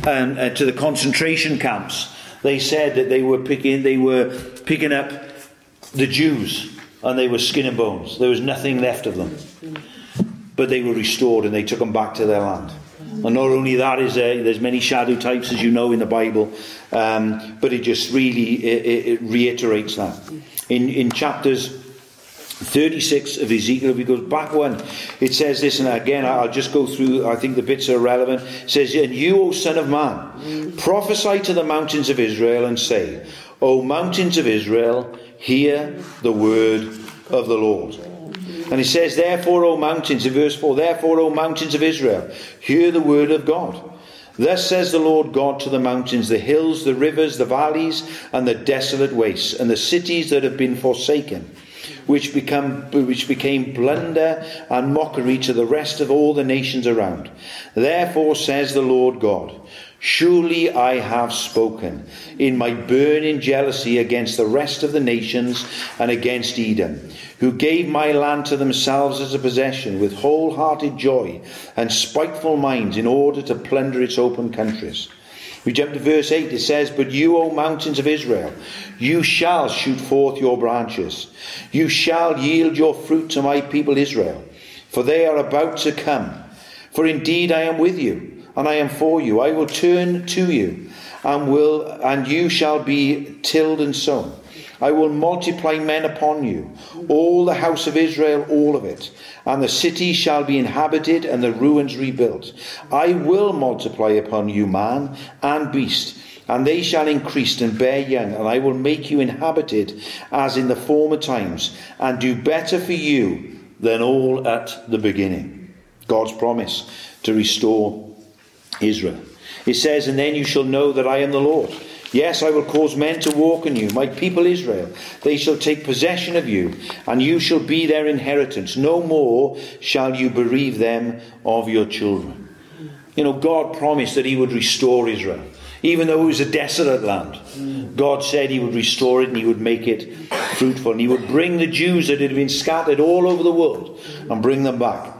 um, uh, to the concentration camps, they said that they were picking, they were picking up the Jews and they were skin and bones. There was nothing left of them. But they were restored and they took them back to their land. And not only that is there, there's many shadow types, as you know, in the Bible, um, but it just really it, it reiterates that. In, in chapters 36 of Ezekiel, if we go back one, it says this, and again, I'll just go through, I think the bits are relevant. It says, And you, O son of man, prophesy to the mountains of Israel and say, O mountains of Israel, hear the word of the Lord. And he says, Therefore, O mountains, in verse 4, Therefore, O mountains of Israel, hear the word of God. Thus says the Lord God to the mountains, the hills, the rivers, the valleys, and the desolate wastes, and the cities that have been forsaken which, become, which became blunder and mockery to the rest of all the nations around. Therefore says the Lord God, Surely I have spoken in my burning jealousy against the rest of the nations and against Edom, who gave my land to themselves as a possession with wholehearted joy and spiteful minds in order to plunder its open countries. We jump to verse 8. It says, But you, O mountains of Israel, you shall shoot forth your branches. You shall yield your fruit to my people Israel, for they are about to come. For indeed I am with you, and I am for you. I will turn to you, and will and you shall be tilled and sown. I will multiply men upon you, all the house of Israel, all of it, and the city shall be inhabited and the ruins rebuilt. I will multiply upon you man and beast, and they shall increase and bear young, and I will make you inhabited as in the former times, and do better for you than all at the beginning. God's promise to restore Israel. It says, And then you shall know that I am the Lord. Yes, I will cause men to walk in you, my people Israel. They shall take possession of you, and you shall be their inheritance. No more shall you bereave them of your children. You know, God promised that He would restore Israel. Even though it was a desolate land, God said He would restore it and He would make it fruitful. And He would bring the Jews that had been scattered all over the world and bring them back.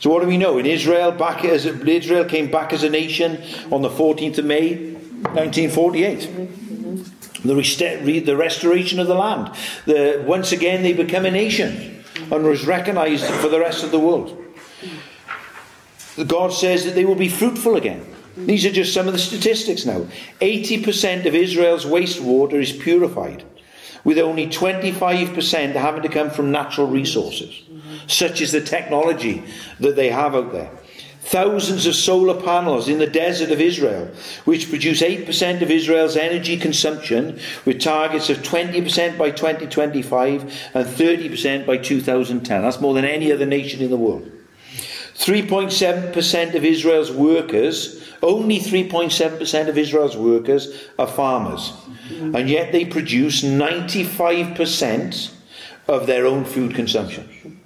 So what do we know? In Israel, back as Israel came back as a nation on the 14th of May, 1948. The, rest- the restoration of the land. The, once again, they become a nation and was recognized for the rest of the world. God says that they will be fruitful again. These are just some of the statistics now. 80% of Israel's wastewater is purified, with only 25% having to come from natural resources. Such as the technology that they have out there. Thousands of solar panels in the desert of Israel, which produce 8% of Israel's energy consumption, with targets of 20% by 2025 and 30% by 2010. That's more than any other nation in the world. 3.7% of Israel's workers, only 3.7% of Israel's workers are farmers. And yet they produce 95% of their own food consumption.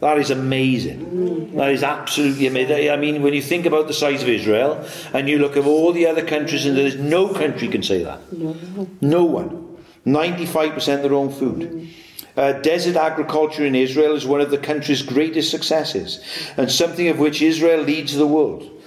That is amazing. That is absolutely amazing. I mean, when you think about the size of Israel and you look at all the other countries, and there's no country can say that. No one. 95% their own food. Uh, desert agriculture in Israel is one of the country's greatest successes, and something of which Israel leads the world.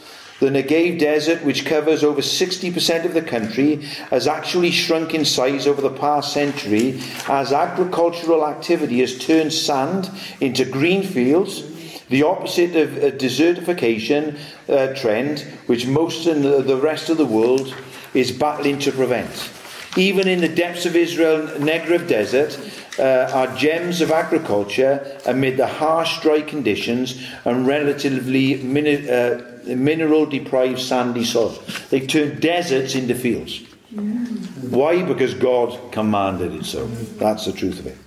The Negev Desert, which covers over 60% of the country, has actually shrunk in size over the past century as agricultural activity has turned sand into green fields, the opposite of a desertification uh, trend, which most of the rest of the world is battling to prevent. Even in the depths of Israel Negev Desert, uh, are gems of agriculture amid the harsh dry conditions and relatively min- uh, mineral deprived sandy soil. They turn deserts into fields. Why? Because God commanded it so. That's the truth of it.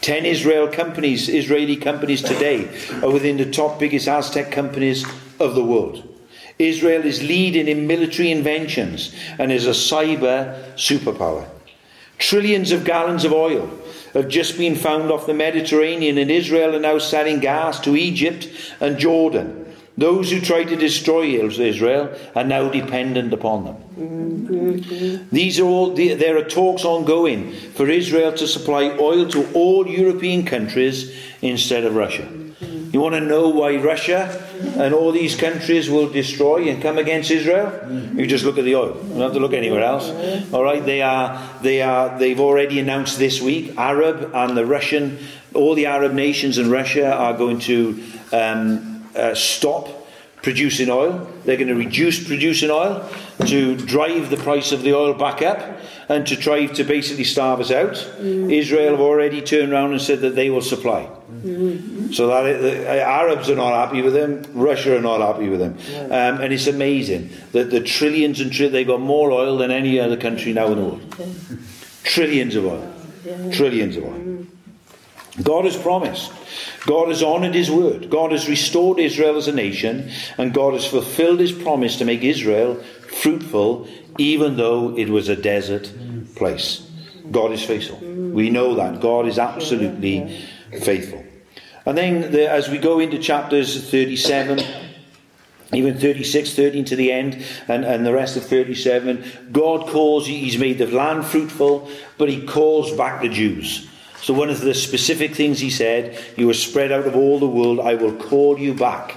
Ten Israel companies, Israeli companies today, are within the top biggest agtech companies of the world. Israel is leading in military inventions and is a cyber superpower. Trillions of gallons of oil have just been found off the Mediterranean, and Israel are now selling gas to Egypt and Jordan. Those who try to destroy Israel are now dependent upon them. These are all, there are talks ongoing for Israel to supply oil to all European countries instead of Russia. You want to know why Russia and all these countries will destroy and come against Israel? You just look at the oil. You don't have to look anywhere else. All right, they are, they are, they've already announced this week, Arab and the Russian, all the Arab nations and Russia are going to um, uh, stop producing oil. They're going to reduce producing oil to drive the price of the oil back up and to try to basically starve us out. Mm. Israel have already turned around and said that they will supply. Mm-hmm. So that the Arabs are not happy with them, Russia are not happy with them, um, and it's amazing that the trillions and trillions they've got more oil than any other country now in the world. Trillions of oil, trillions of oil. God has promised. God has honoured His word. God has restored Israel as a nation, and God has fulfilled His promise to make Israel fruitful, even though it was a desert place. God is faithful. We know that. God is absolutely faithful. And then the, as we go into chapters 37, even 36, 13 to the end, and, and the rest of 37, God calls, He's made the land fruitful, but He calls back the Jews. So, one of the specific things He said, You are spread out of all the world, I will call you back.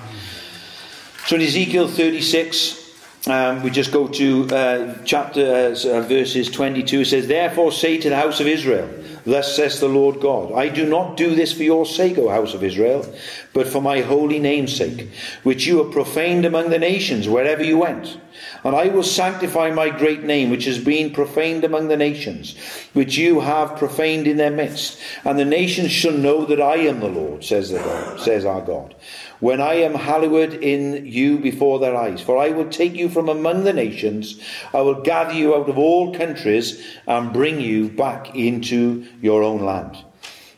So, in Ezekiel 36, um, we just go to uh, chapter uh, verses 22. It says, Therefore say to the house of Israel, Thus says the Lord God, I do not do this for your sake, O house of Israel, but for my holy name's sake, which you have profaned among the nations wherever you went. And I will sanctify my great name, which has been profaned among the nations, which you have profaned in their midst. And the nations shall know that I am the Lord, says, the God, says our God when I am hallowed in you before their eyes. For I will take you from among the nations, I will gather you out of all countries, and bring you back into your own land.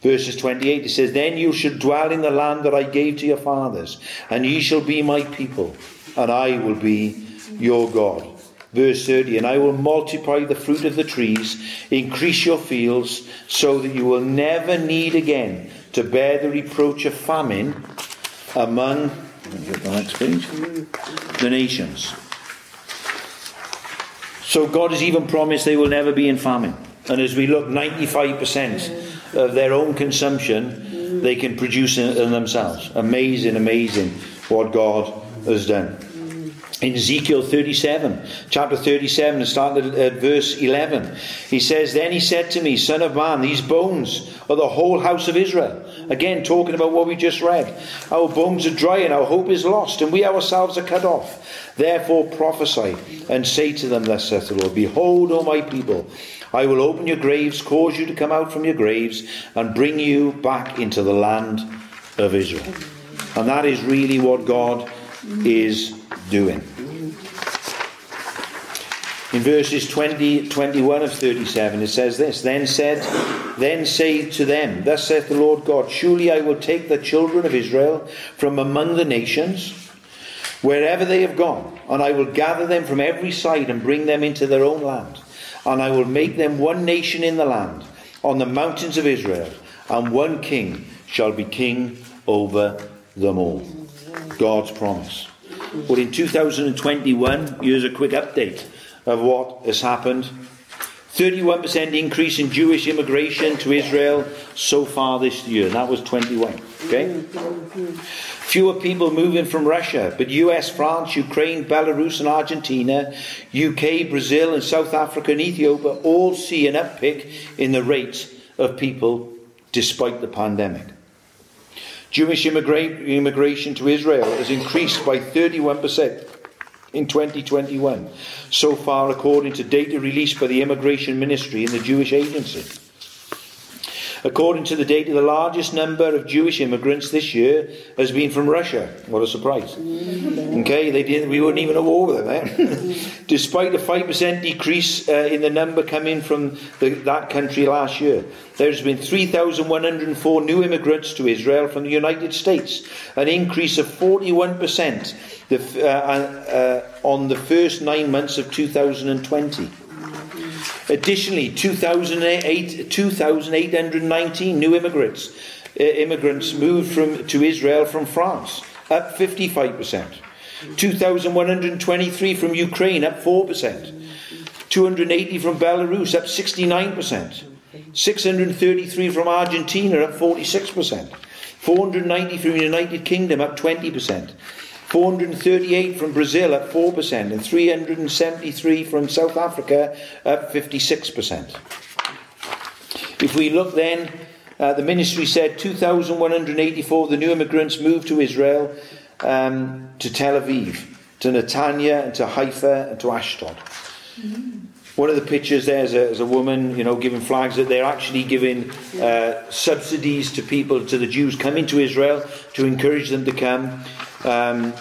Verses 28, it says, Then you shall dwell in the land that I gave to your fathers, and ye shall be my people, and I will be your God. Verse 30 And I will multiply the fruit of the trees, increase your fields, so that you will never need again to bear the reproach of famine among the next page, the nations. So God has even promised they will never be in famine. And as we look, 95% of their own consumption they can produce in, in themselves. Amazing, amazing what God has done in Ezekiel 37, chapter 37, and starting at verse 11. He says, Then he said to me, Son of man, these bones are the whole house of Israel. Again, talking about what we just read. Our bones are dry and our hope is lost, and we ourselves are cut off. Therefore prophesy and say to them, Thus saith the Lord, Behold, O my people, I will open your graves, cause you to come out from your graves, and bring you back into the land of Israel. And that is really what God is doing. In verses 20, 21 of 37, it says this Then said, Then say to them, Thus saith the Lord God, Surely I will take the children of Israel from among the nations, wherever they have gone, and I will gather them from every side and bring them into their own land. And I will make them one nation in the land, on the mountains of Israel, and one king shall be king over them all. God's promise. But in 2021, here's a quick update of what has happened. 31% increase in Jewish immigration to Israel so far this year. That was 21. Okay? Fewer people moving from Russia, but US, France, Ukraine, Belarus, and Argentina, UK, Brazil, and South Africa and Ethiopia all see an uptick in the rate of people despite the pandemic. Jewish immigration to Israel has increased by 31% in 2021, so far, according to data released by the Immigration Ministry and the Jewish Agency. According to the data, the largest number of Jewish immigrants this year has been from Russia. What a surprise. Okay, they didn't, we wouldn't even have war with them eh? Despite a 5% decrease uh, in the number coming from the, that country last year, there's been 3,104 new immigrants to Israel from the United States, an increase of 41% the, uh, uh, on the first nine months of 2020. Additionally, 2,819 new immigrants uh, immigrants moved from, to Israel from France, up 55%. 2,123 from Ukraine, up 4%. 280 from Belarus, up 69%. 633 from Argentina, up 46%. 490 from the United Kingdom, up 20%. 438 from Brazil at 4%, and 373 from South Africa at 56%. If we look then, uh, the ministry said 2,184 of the new immigrants moved to Israel, um, to Tel Aviv, to Netanya, and to Haifa, and to Ashdod. Mm-hmm. One of the pictures there is a, is a, woman, you know, giving flags that they're actually giving uh, subsidies to people, to the Jews coming to Israel to encourage them to come. Um,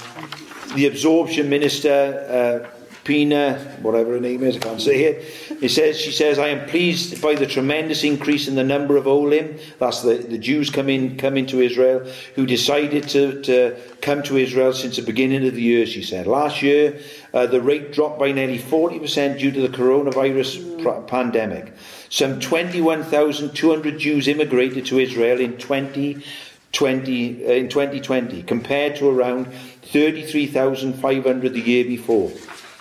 the absorption minister, uh, Pina, whatever her name is, I can't say it. It says, she says, I am pleased by the tremendous increase in the number of Olim, that's the, the Jews coming, coming to Israel, who decided to, to come to Israel since the beginning of the year, she said. Last year, uh, the rate dropped by nearly 40% due to the coronavirus pr- pandemic. Some 21,200 Jews immigrated to Israel in 2020, uh, in 2020, compared to around 33,500 the year before,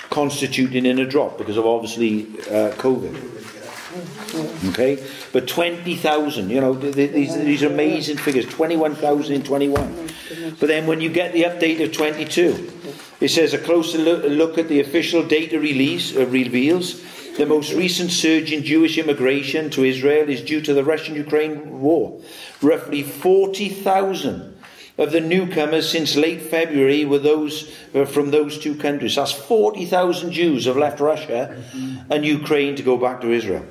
constituting in a drop because of obviously uh, COVID. Okay, but 20,000, you know, these, these amazing figures 21,000 in 21. But then when you get the update of 22, it says a closer look at the official data release uh, reveals the most recent surge in Jewish immigration to Israel is due to the Russian Ukraine war. Roughly 40,000 of the newcomers since late February were those uh, from those two countries. That's 40,000 Jews have left Russia and Ukraine to go back to Israel.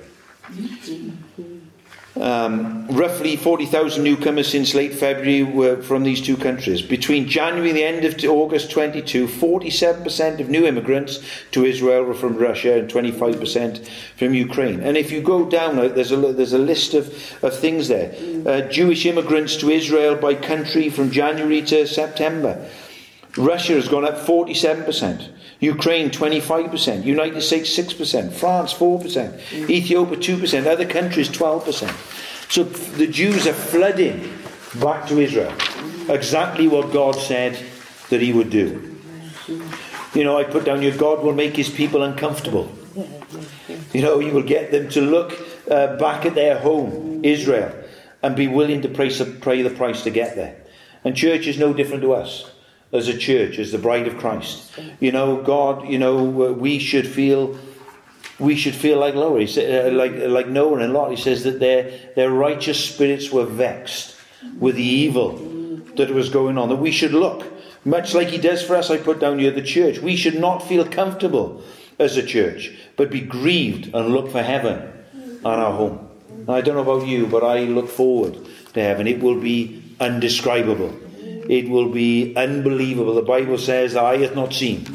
Um, roughly 40,000 newcomers since late February were from these two countries. Between January and the end of August 22, 47% of new immigrants to Israel were from Russia and 25% from Ukraine. And if you go down, uh, there's a, there's a list of, of things there. Uh, Jewish immigrants to Israel by country from January to September. Russia has gone up 47%. Ukraine 25%. United States 6%. France 4%. Ethiopia 2%. Other countries 12%. So the Jews are flooding back to Israel. Exactly what God said that He would do. You know, I put down here God will make His people uncomfortable. You know, He will get them to look uh, back at their home, Israel, and be willing to pay, pay the price to get there. And church is no different to us as a church, as the bride of Christ. You know, God, you know, we should feel we should feel like Noah, uh, like like Noah and Lot. He says that their their righteous spirits were vexed with the evil that was going on. That we should look much like He does for us. I put down here the church. We should not feel comfortable as a church, but be grieved and look for heaven on our home. I don't know about you, but I look forward to heaven. It will be undescribable. It will be unbelievable. The Bible says, Eye hath not seen,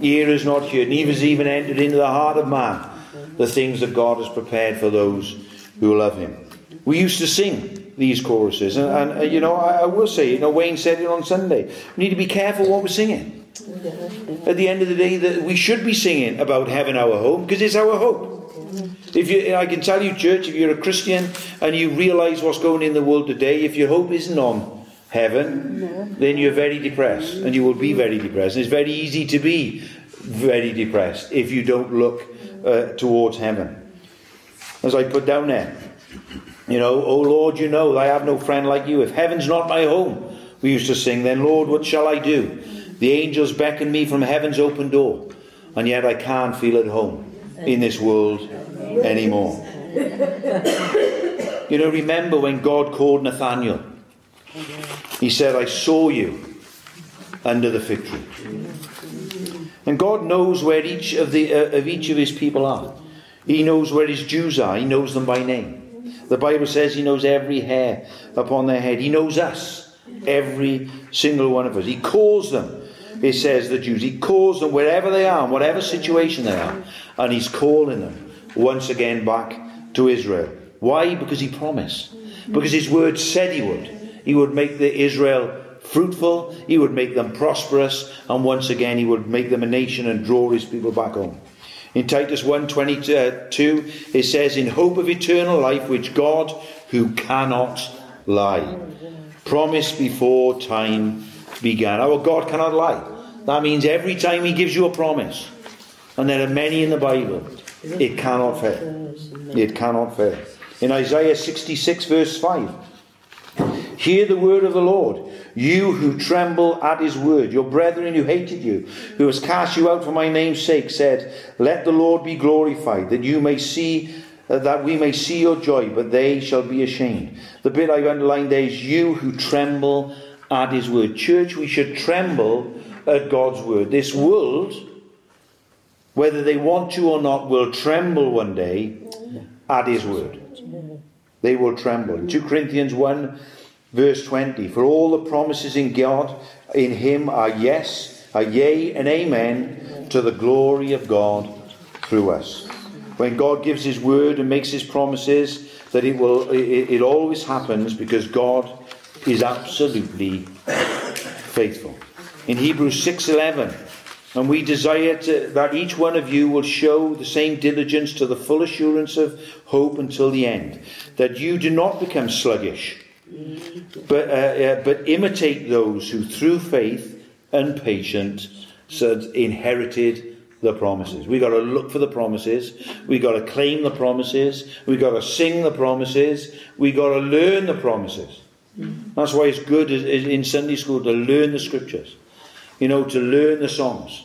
ear has not heard, neither has even entered into the heart of man the things that God has prepared for those who love him. We used to sing these choruses, and, and uh, you know, I, I, will say, you know, Wayne said it on Sunday. We need to be careful what we're singing. At the end of the day, that we should be singing about having our home because it's our hope. If you, I can tell you, church, if you're a Christian and you realise what's going in the world today, if your hope isn't on heaven, no. then you're very depressed, and you will be very depressed. And it's very easy to be very depressed if you don't look uh, towards heaven. As I put down there, you know, oh Lord, you know, I have no friend like you. If heaven's not my home, we used to sing, then Lord, what shall I do? The angels beckon me from heaven's open door, and yet I can't feel at home in this world anymore. you know, remember when God called Nathaniel? He said, I saw you under the fig tree. And God knows where each of, the, uh, of each of his people are. He knows where his Jews are. He knows them by name. The Bible says he knows every hair upon their head. He knows us, every single one of us. He calls them it says the Jews. He calls them wherever they are, whatever situation they are, and he's calling them once again back to Israel. Why? Because he promised. Because his word said he would. He would make the Israel fruitful, he would make them prosperous, and once again he would make them a nation and draw his people back home. In Titus 1:22 uh, it says in hope of eternal life which God who cannot lie promised before time began. Our God cannot lie. That means every time He gives you a promise, and there are many in the Bible, it cannot fail. It cannot fail. In Isaiah 66, verse 5, Hear the word of the Lord, you who tremble at his word. Your brethren who hated you, who has cast you out for my name's sake, said, Let the Lord be glorified, that you may see uh, that we may see your joy, but they shall be ashamed. The bit I've underlined there is you who tremble at his word. Church, we should tremble at God's word. This world, whether they want to or not, will tremble one day at his word. They will tremble. In 2 Corinthians 1, verse 20, for all the promises in God, in him are yes, are yea, and amen to the glory of God through us. When God gives his word and makes his promises, that it will it, it always happens because God is absolutely faithful. In Hebrews 6:11, and we desire to, that each one of you will show the same diligence to the full assurance of hope until the end, that you do not become sluggish, but, uh, but imitate those who through faith and patience inherited the promises. We've got to look for the promises. We've got to claim the promises. We've got to sing the promises. We've got to learn the promises. That's why it's good in Sunday school to learn the scriptures, you know, to learn the songs.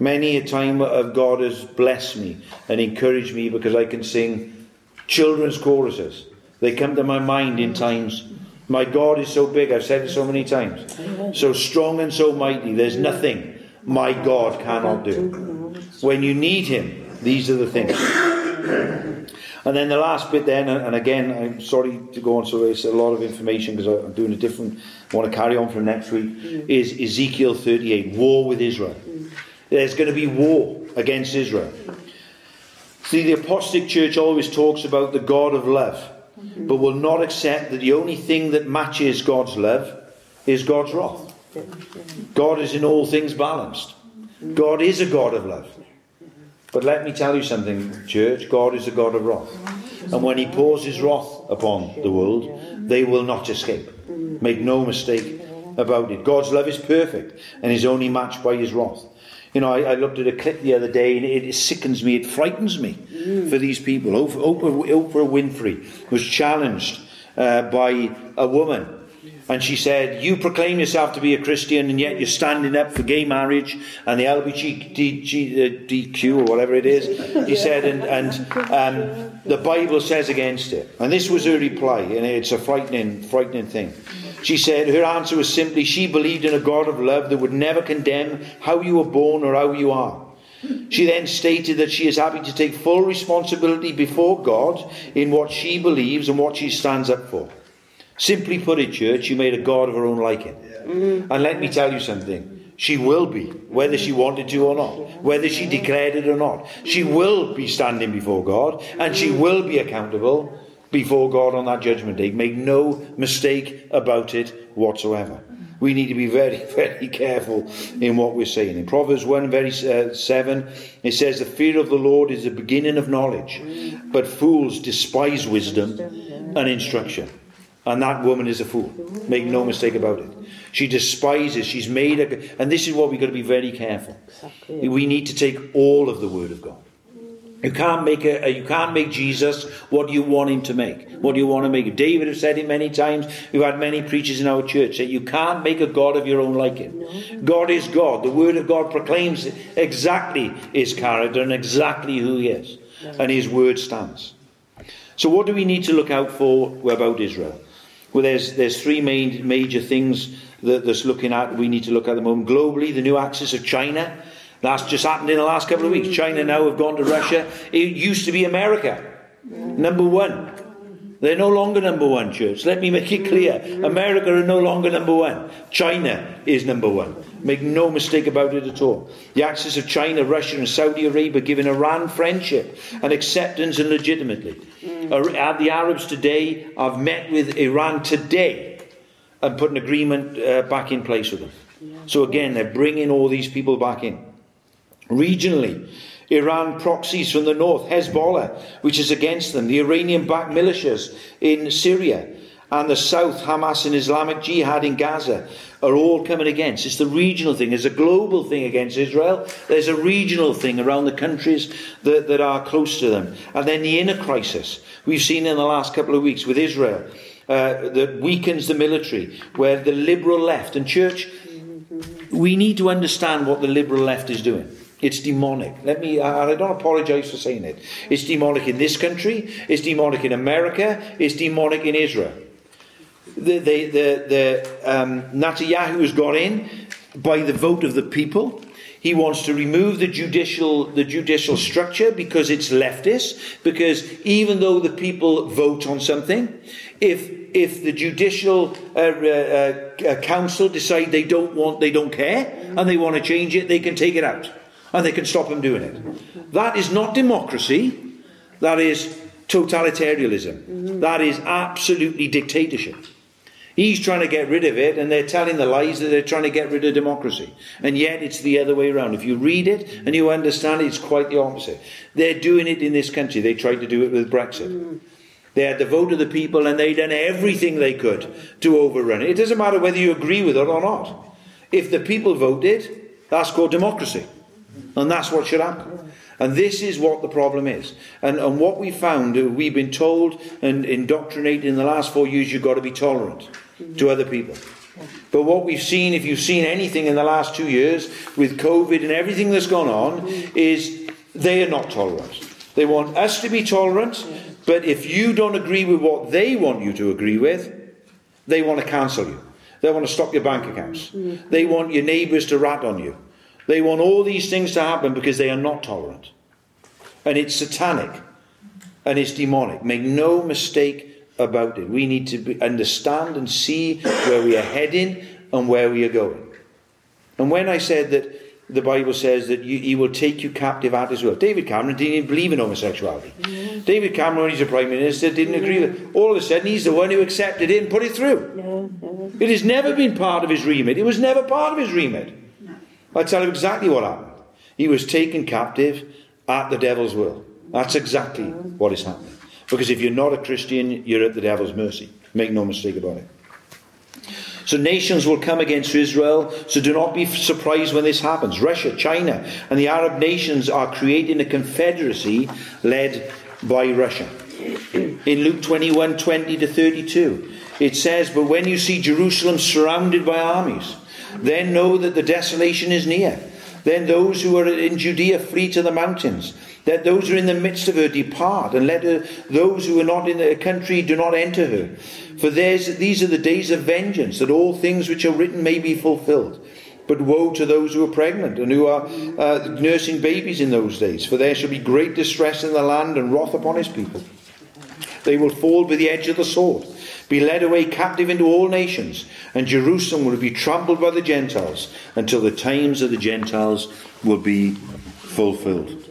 Many a time of God has blessed me and encouraged me because I can sing children's choruses. They come to my mind in times. My God is so big, I've said it so many times. So strong and so mighty, there's nothing my God cannot do. When you need Him, these are the things. And then the last bit then, and again, I'm sorry to go on so it's a lot of information because I'm doing a different, I want to carry on from next week, is Ezekiel 38, war with Israel. There's going to be war against Israel. See, the apostate church always talks about the God of love. But will not accept that the only thing that matches God's love is God's wrath. God is in all things balanced. God is a God of love. But let me tell you something, church God is a God of wrath. And when He pours His wrath upon the world, they will not escape. Make no mistake about it. God's love is perfect and is only matched by His wrath. You know, I, I, looked at a clip the other day and it, it sickens me, it frightens me mm. for these people. Oprah, Oprah Winfrey was challenged uh, by a woman and she said, You proclaim yourself to be a Christian, and yet you're standing up for gay marriage and the LGBTQ or whatever it is. He said, and, and um, the Bible says against it. And this was her reply, and it's a frightening, frightening thing. She said, Her answer was simply, She believed in a God of love that would never condemn how you were born or how you are. She then stated that she is happy to take full responsibility before God in what she believes and what she stands up for. Simply put it, church, you made a God of her own liking. Mm-hmm. And let me tell you something. She will be, whether she wanted to or not, whether she declared it or not. She will be standing before God and she will be accountable before God on that judgment day. Make no mistake about it whatsoever. We need to be very, very careful in what we're saying. In Proverbs 1, very uh, 7, it says, The fear of the Lord is the beginning of knowledge, but fools despise wisdom and instruction. And that woman is a fool. Make no mistake about it. She despises, she's made a. And this is what we've got to be very careful. Exactly. We need to take all of the Word of God. You can't make a, you can't make Jesus what you want him to make. What do you want to make? David has said it many times. We've had many preachers in our church that you can't make a God of your own liking. No. God is God. The Word of God proclaims exactly his character and exactly who he is. No. And his word stands. So what do we need to look out for about Israel? Well, there's, there's three main, major things that that's looking at we need to look at the moment. Globally, the new axis of China. That's just happened in the last couple of weeks. China now have gone to Russia. It used to be America, number one. They're no longer number one, church. Let me make it clear. America are no longer number one. China is number one. Make no mistake about it at all. The axis of China, Russia, and Saudi Arabia giving Iran friendship and acceptance and legitimately. Mm. The Arabs today have met with Iran today and put an agreement uh, back in place with them. So again, they're bringing all these people back in. Regionally, Iran proxies from the north, Hezbollah, which is against them, the Iranian backed militias in Syria, and the south, Hamas and Islamic Jihad in Gaza, are all coming against. It's the regional thing. There's a global thing against Israel. There's a regional thing around the countries that, that are close to them. And then the inner crisis we've seen in the last couple of weeks with Israel uh, that weakens the military, where the liberal left and church, we need to understand what the liberal left is doing. It's demonic. Let me, I don't apologize for saying it. It's demonic in this country, it's demonic in America, it's demonic in Israel. The, the, the, the um, Netanyahu has got in by the vote of the people. He wants to remove the judicial, the judicial structure because it's leftist. Because even though the people vote on something, if if the judicial uh, uh, uh, council decide they don't want, they don't care, and they want to change it, they can take it out and they can stop them doing it. That is not democracy, that is totalitarianism. Mm-hmm. That is absolutely dictatorship. He's trying to get rid of it, and they're telling the lies that they're trying to get rid of democracy. And yet it's the other way around. If you read it and you understand it, it's quite the opposite. They're doing it in this country. They tried to do it with Brexit. Mm-hmm. They had the vote of the people, and they done everything they could to overrun it. It doesn't matter whether you agree with it or not. If the people voted, that's called democracy. And that's what should happen. And this is what the problem is. And, and what we found, uh, we've been told and indoctrinated in the last four years, you've got to be tolerant to other people. But what we've seen, if you've seen anything in the last two years with COVID and everything that's gone on, is they are not tolerant. They want us to be tolerant, but if you don't agree with what they want you to agree with, they want to cancel you. They want to stop your bank accounts. They want your neighbours to rat on you. They want all these things to happen because they are not tolerant. And it's satanic and it's demonic. Make no mistake about it. We need to be, understand and see where we are heading and where we are going. And when I said that the Bible says that you, he will take you captive at his will. David Cameron didn't even believe in homosexuality. Yeah. David Cameron, when he's a prime minister, didn't yeah. agree with it. All of a sudden, he's the one who accepted it and put it through. Yeah. It has never been part of his remit. It was never part of his remit. I tell you exactly what happened. He was taken captive at the devil's will. That's exactly what is happening. Because if you're not a Christian, you're at the devil's mercy. Make no mistake about it. So nations will come against Israel, so do not be surprised when this happens. Russia, China, and the Arab nations are creating a confederacy led by Russia. In Luke 21 20 to 32, it says, But when you see Jerusalem surrounded by armies, then know that the desolation is near. Then those who are in Judea flee to the mountains. Let those who are in the midst of her depart, and let her, those who are not in the country do not enter her. For these are the days of vengeance, that all things which are written may be fulfilled. But woe to those who are pregnant and who are uh, nursing babies in those days, for there shall be great distress in the land and wrath upon his people. They will fall by the edge of the sword, be led away captive into all nations, and Jerusalem will be trampled by the Gentiles until the times of the Gentiles will be fulfilled.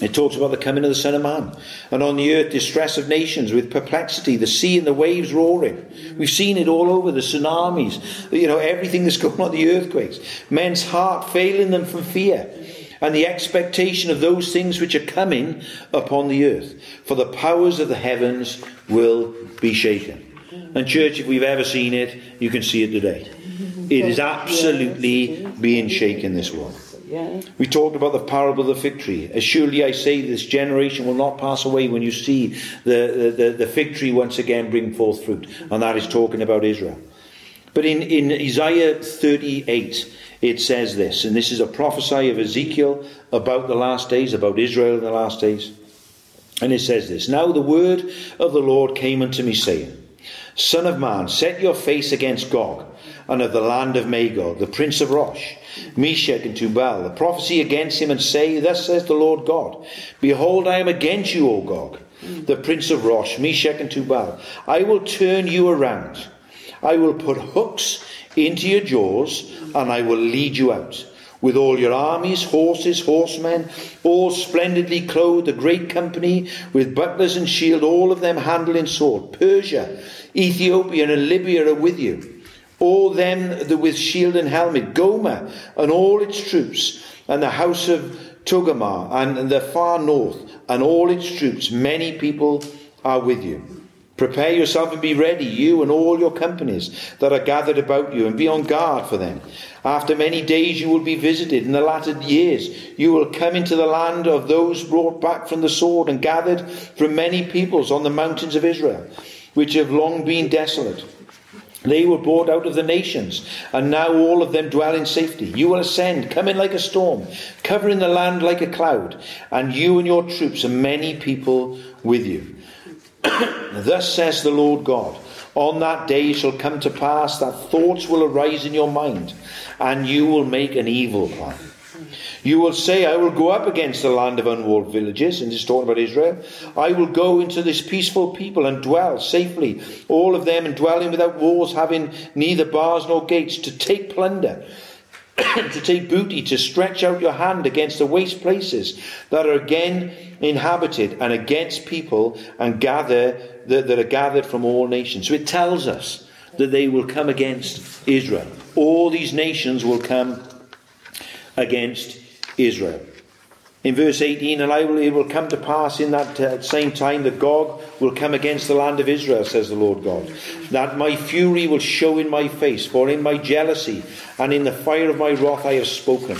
It talks about the coming of the Son of Man. And on the earth, distress of nations with perplexity, the sea and the waves roaring. We've seen it all over the tsunamis, you know, everything that's going on, the earthquakes. Men's heart failing them from fear and the expectation of those things which are coming upon the earth. For the powers of the heavens will be shaken. And, church, if we've ever seen it, you can see it today. It is absolutely being shaken, this world. We talked about the parable of the fig tree. As surely I say, this generation will not pass away when you see the, the, the fig tree once again bring forth fruit. And that is talking about Israel. But in, in Isaiah 38, it says this, and this is a prophecy of Ezekiel about the last days, about Israel in the last days. And it says this Now the word of the Lord came unto me, saying, Son of man, set your face against Gog, and of the land of Magog, the prince of Rosh Meshech and Tubal, the prophecy against him, and say, Thus says the Lord God, Behold, I am against you, O Gog, the prince of Rosh, Meshech and Tubal. I will turn you around. I will put hooks into your jaws, and I will lead you out. With all your armies, horses, horsemen, all splendidly clothed, a great company, with bucklers and shield, all of them handling sword. Persia, Ethiopia, and Libya are with you all them that with shield and helmet, Gomer and all its troops, and the house of Togarmah and the far north, and all its troops, many people are with you. Prepare yourself and be ready, you and all your companies that are gathered about you, and be on guard for them. After many days you will be visited. In the latter years you will come into the land of those brought back from the sword and gathered from many peoples on the mountains of Israel, which have long been desolate. They were brought out of the nations, and now all of them dwell in safety. You will ascend, come in like a storm, covering the land like a cloud, and you and your troops and many people with you. Thus says the Lord God On that day shall come to pass that thoughts will arise in your mind, and you will make an evil plan. You will say, I will go up against the land of unwalled villages, and he's talking about Israel. I will go into this peaceful people and dwell safely, all of them, and dwelling without walls, having neither bars nor gates, to take plunder, to take booty, to stretch out your hand against the waste places that are again inhabited, and against people, and gather that, that are gathered from all nations. So it tells us that they will come against Israel. All these nations will come against Israel. In verse 18, and I will, it will come to pass in that uh, same time that Gog will come against the land of Israel, says the Lord God, that my fury will show in my face, for in my jealousy and in the fire of my wrath I have spoken.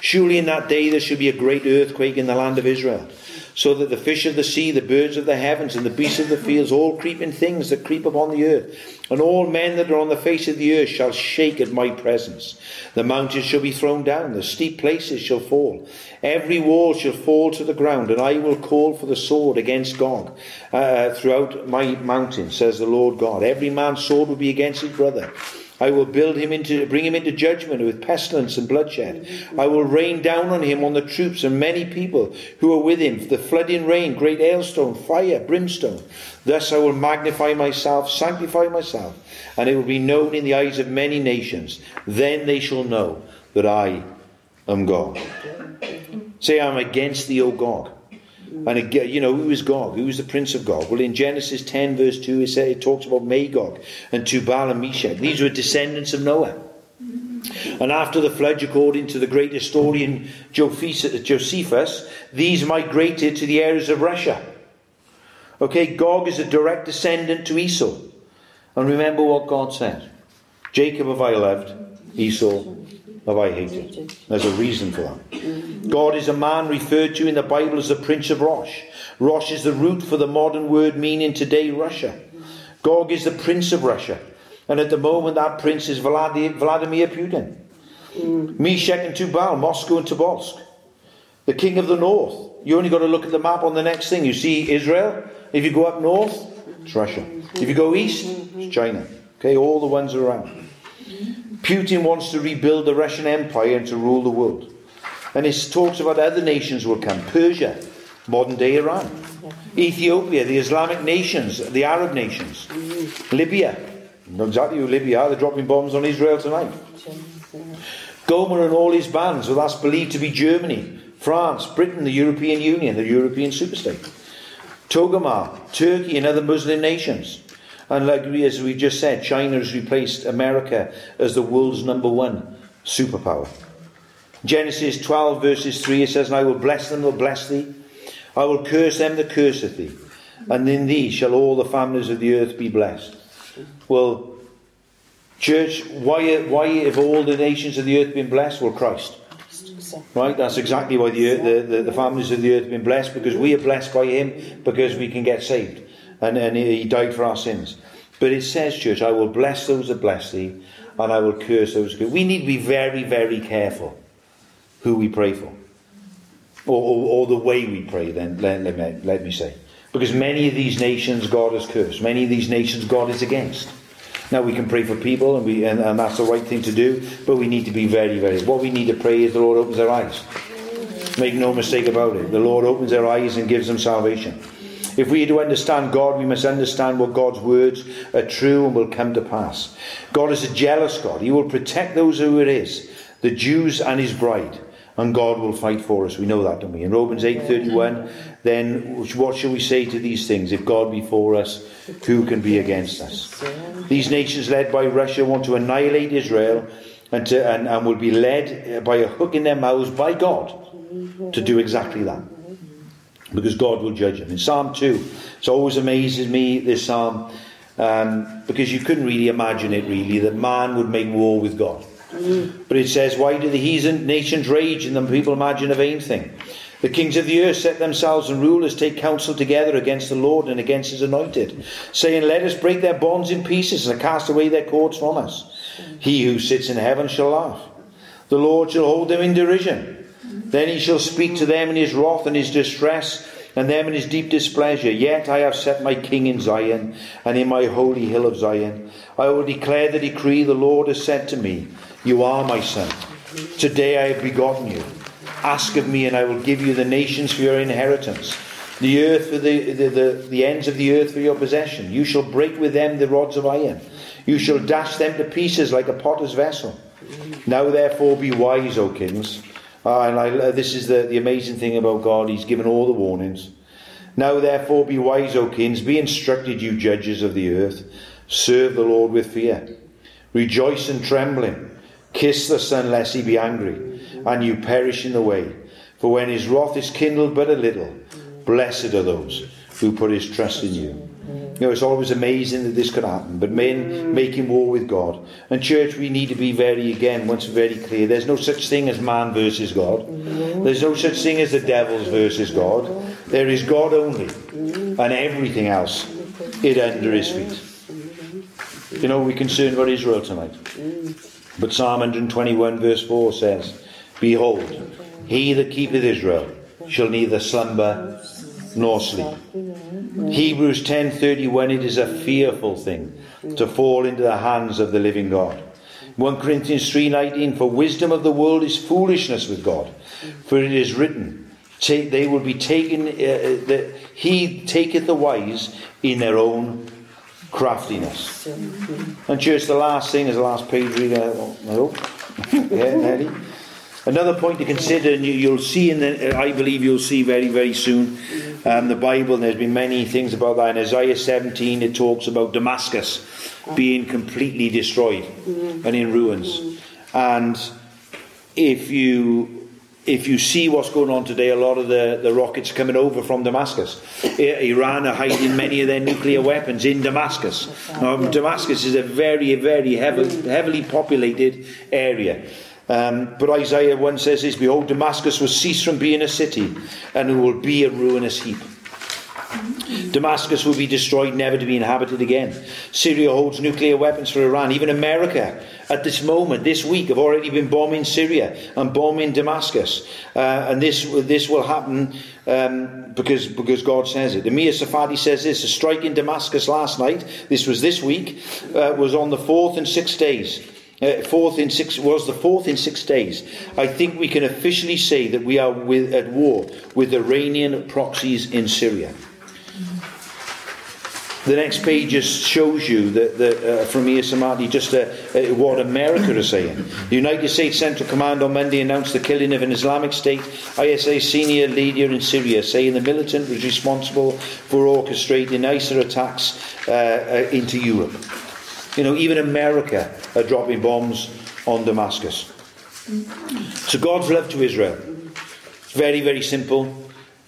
Surely in that day there shall be a great earthquake in the land of Israel so that the fish of the sea, the birds of the heavens, and the beasts of the fields, all creeping things that creep upon the earth, and all men that are on the face of the earth shall shake at my presence. The mountains shall be thrown down, the steep places shall fall, every wall shall fall to the ground, and I will call for the sword against Gog uh, throughout my mountain, says the Lord God. Every man's sword will be against his brother. I will build him into, bring him into judgment with pestilence and bloodshed. I will rain down on him on the troops and many people who are with him, the flooding rain, great hailstone, fire, brimstone. Thus I will magnify myself, sanctify myself, and it will be known in the eyes of many nations. Then they shall know that I am God. Say, I'm against thee, O God. And again, you know, who is Gog? Who is the prince of Gog? Well, in Genesis 10, verse 2, it, says, it talks about Magog and Tubal and Meshech. These were descendants of Noah. And after the flood, according to the great historian Josephus, these migrated to the areas of Russia. Okay, Gog is a direct descendant to Esau. And remember what God said Jacob have I loved, Esau have I hated. There's a reason for that. God is a man referred to in the Bible as the Prince of Rosh. Rosh is the root for the modern word meaning today Russia. Gog is the Prince of Russia. And at the moment, that prince is Vladimir Putin. Mm. And Tubal, Moscow and Tobolsk. The king of the north. You only got to look at the map on the next thing. You see Israel. If you go up north, it's Russia. If you go east, it's China. Okay, all the ones around. Putin wants to rebuild the Russian Empire and to rule the world. And his talks about other nations will come Persia, modern day Iran, Ethiopia, the Islamic nations, the Arab nations, Libya. Not exactly who Libya are, they're dropping bombs on Israel tonight. Gomer and all his bands, well, that's believed to be Germany, France, Britain, the European Union, the European superstate. Togarmah, Turkey, and other Muslim nations. And like we, as we just said, China has replaced America as the world's number one superpower. Genesis 12, verses 3, it says, And I will bless them that bless thee, I will curse them that curseth thee, and in thee shall all the families of the earth be blessed. Well, church, why, why have all the nations of the earth been blessed? Well, Christ. Right? That's exactly why the, the, the, the families of the earth have been blessed, because we are blessed by Him, because we can get saved and, and he died for our sins. But it says, church, I will bless those that bless thee, and I will curse those who. We need to be very, very careful who we pray for, or, or, or the way we pray. Then let, let, me, let me say, because many of these nations God has cursed. Many of these nations God is against. Now we can pray for people, and we and, and that's the right thing to do. But we need to be very, very. What we need to pray is the Lord opens their eyes. Make no mistake about it. The Lord opens their eyes and gives them salvation. If we are to understand God, we must understand what God's words are true and will come to pass. God is a jealous God. He will protect those who it is, the Jews and his bride. And God will fight for us. We know that, don't we? In Romans 8.31, then what shall we say to these things? If God be for us, who can be against us? These nations led by Russia want to annihilate Israel and, to, and, and will be led by a hook in their mouths by God to do exactly that because God will judge them. In Psalm 2, it always amazes me, this psalm, um, because you couldn't really imagine it, really, that man would make war with God. Mm. But it says, Why do the heathen nations rage and the people imagine a vain thing? The kings of the earth set themselves and rulers take counsel together against the Lord and against his anointed, saying, Let us break their bonds in pieces and cast away their cords from us. He who sits in heaven shall laugh. The Lord shall hold them in derision. Then he shall speak to them in his wrath and his distress, and them in his deep displeasure. Yet I have set my king in Zion, and in my holy hill of Zion. I will declare the decree the Lord has said to me, You are my son. Today I have begotten you. Ask of me, and I will give you the nations for your inheritance, the earth for the, the, the, the ends of the earth for your possession. You shall break with them the rods of iron. You shall dash them to pieces like a potter's vessel. Now therefore be wise, O kings uh, and I, uh, this is the, the amazing thing about God. He's given all the warnings. Now, therefore, be wise, O kings. Be instructed, you judges of the earth. Serve the Lord with fear. Rejoice and trembling. Kiss the Son, lest he be angry, and you perish in the way. For when his wrath is kindled but a little, blessed are those who put his trust in you. You know, it's always amazing that this could happen, but men mm. making war with God. And church, we need to be very, again, once very clear. There's no such thing as man versus God. Mm. There's no such thing as the devils versus God. There is God only, mm. and everything else is under his feet. You know, we're concerned about Israel tonight. But Psalm 121, verse 4 says, Behold, he that keepeth Israel shall neither slumber nor sleep. Hebrews 10:31 it is a fearful thing to fall into the hands of the living God. 1 Corinthians 3:19 for wisdom of the world is foolishness with God for it is written they will be taken uh, uh, the, he taketh the wise in their own craftiness. And church the last thing is the last page read I hope. yeah. Another point to consider, and you, will see in the, I believe you'll see very, very soon, um, the Bible, and there's been many things about that. In Isaiah 17, it talks about Damascus being completely destroyed and in ruins. And if you if you see what's going on today, a lot of the, the rockets coming over from Damascus. Iran are hiding many of their nuclear weapons in Damascus. Now, Damascus is a very, very heavily populated area. Um, but Isaiah 1 says this Behold, Damascus will cease from being a city, and it will be a ruinous heap. Damascus will be destroyed, never to be inhabited again. Syria holds nuclear weapons for Iran. Even America, at this moment, this week, have already been bombing Syria and bombing Damascus. Uh, and this, this will happen um, because, because God says it. Amir Tsarfati says this a strike in Damascus last night, this was this week, uh, was on the fourth and sixth days. Uh, fourth in six was the fourth in six days. I think we can officially say that we are with, at war with Iranian proxies in Syria. The next page just shows you that, that uh, from Amir Tsarfati just uh, uh, what America is saying. The United States Central Command on Monday announced the killing of an Islamic State ISA senior leader in Syria, saying the militant was responsible for orchestrating ISIL attacks uh, uh, into Europe. You know, even America are dropping bombs on Damascus. So God's love to Israel. It's very, very simple.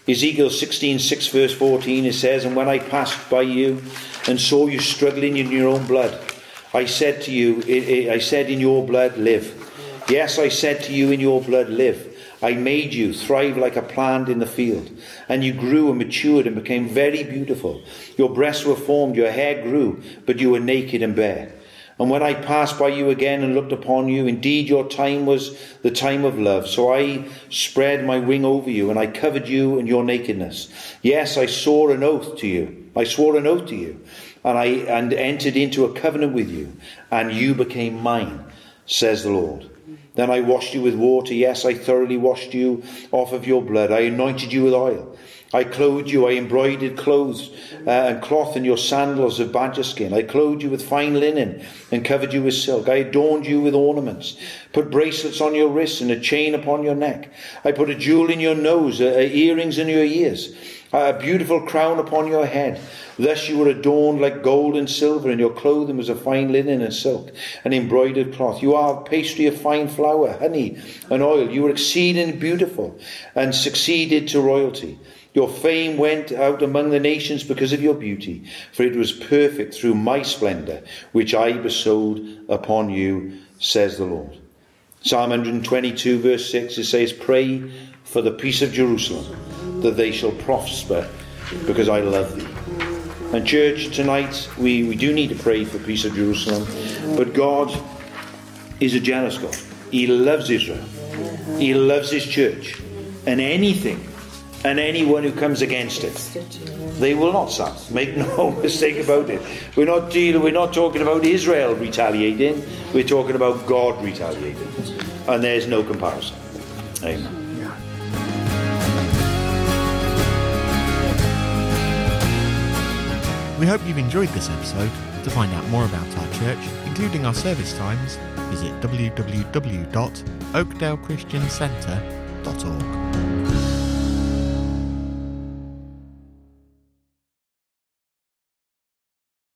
Ezekiel 16, 6 verse 14, it says, And when I passed by you and saw you struggling in your own blood, I said to you, I said, In your blood, live. Yes, I said to you, In your blood, live. I made you thrive like a plant in the field, and you grew and matured and became very beautiful. Your breasts were formed, your hair grew, but you were naked and bare. And when I passed by you again and looked upon you, indeed your time was the time of love. So I spread my wing over you, and I covered you and your nakedness. Yes, I swore an oath to you. I swore an oath to you, and I and entered into a covenant with you, and you became mine, says the Lord. Then I washed you with water. Yes, I thoroughly washed you off of your blood. I anointed you with oil. I clothed you, I embroidered clothes uh, and cloth and your sandals of badger skin. I clothed you with fine linen and covered you with silk. I adorned you with ornaments, put bracelets on your wrists and a chain upon your neck. I put a jewel in your nose, uh, earrings in your ears, a beautiful crown upon your head. Thus you were adorned like gold and silver, and your clothing was of fine linen and silk and embroidered cloth. You are pastry of fine flour, honey, and oil. You were exceeding beautiful and succeeded to royalty. Your fame went out among the nations because of your beauty, for it was perfect through my splendour, which I bestowed upon you, says the Lord. Psalm 122, verse 6, it says, Pray for the peace of Jerusalem, that they shall prosper, because I love thee. And, church, tonight we, we do need to pray for peace of Jerusalem, but God is a jealous God. He loves Israel, He loves His church, and anything and anyone who comes against it. They will not stand. Make no mistake about it. We're not dealing, we're not talking about Israel retaliating, we're talking about God retaliating. And there's no comparison. Amen. We hope you've enjoyed this episode. To find out more about our church, including our service times, visit www.oakdalechristiancentre.org.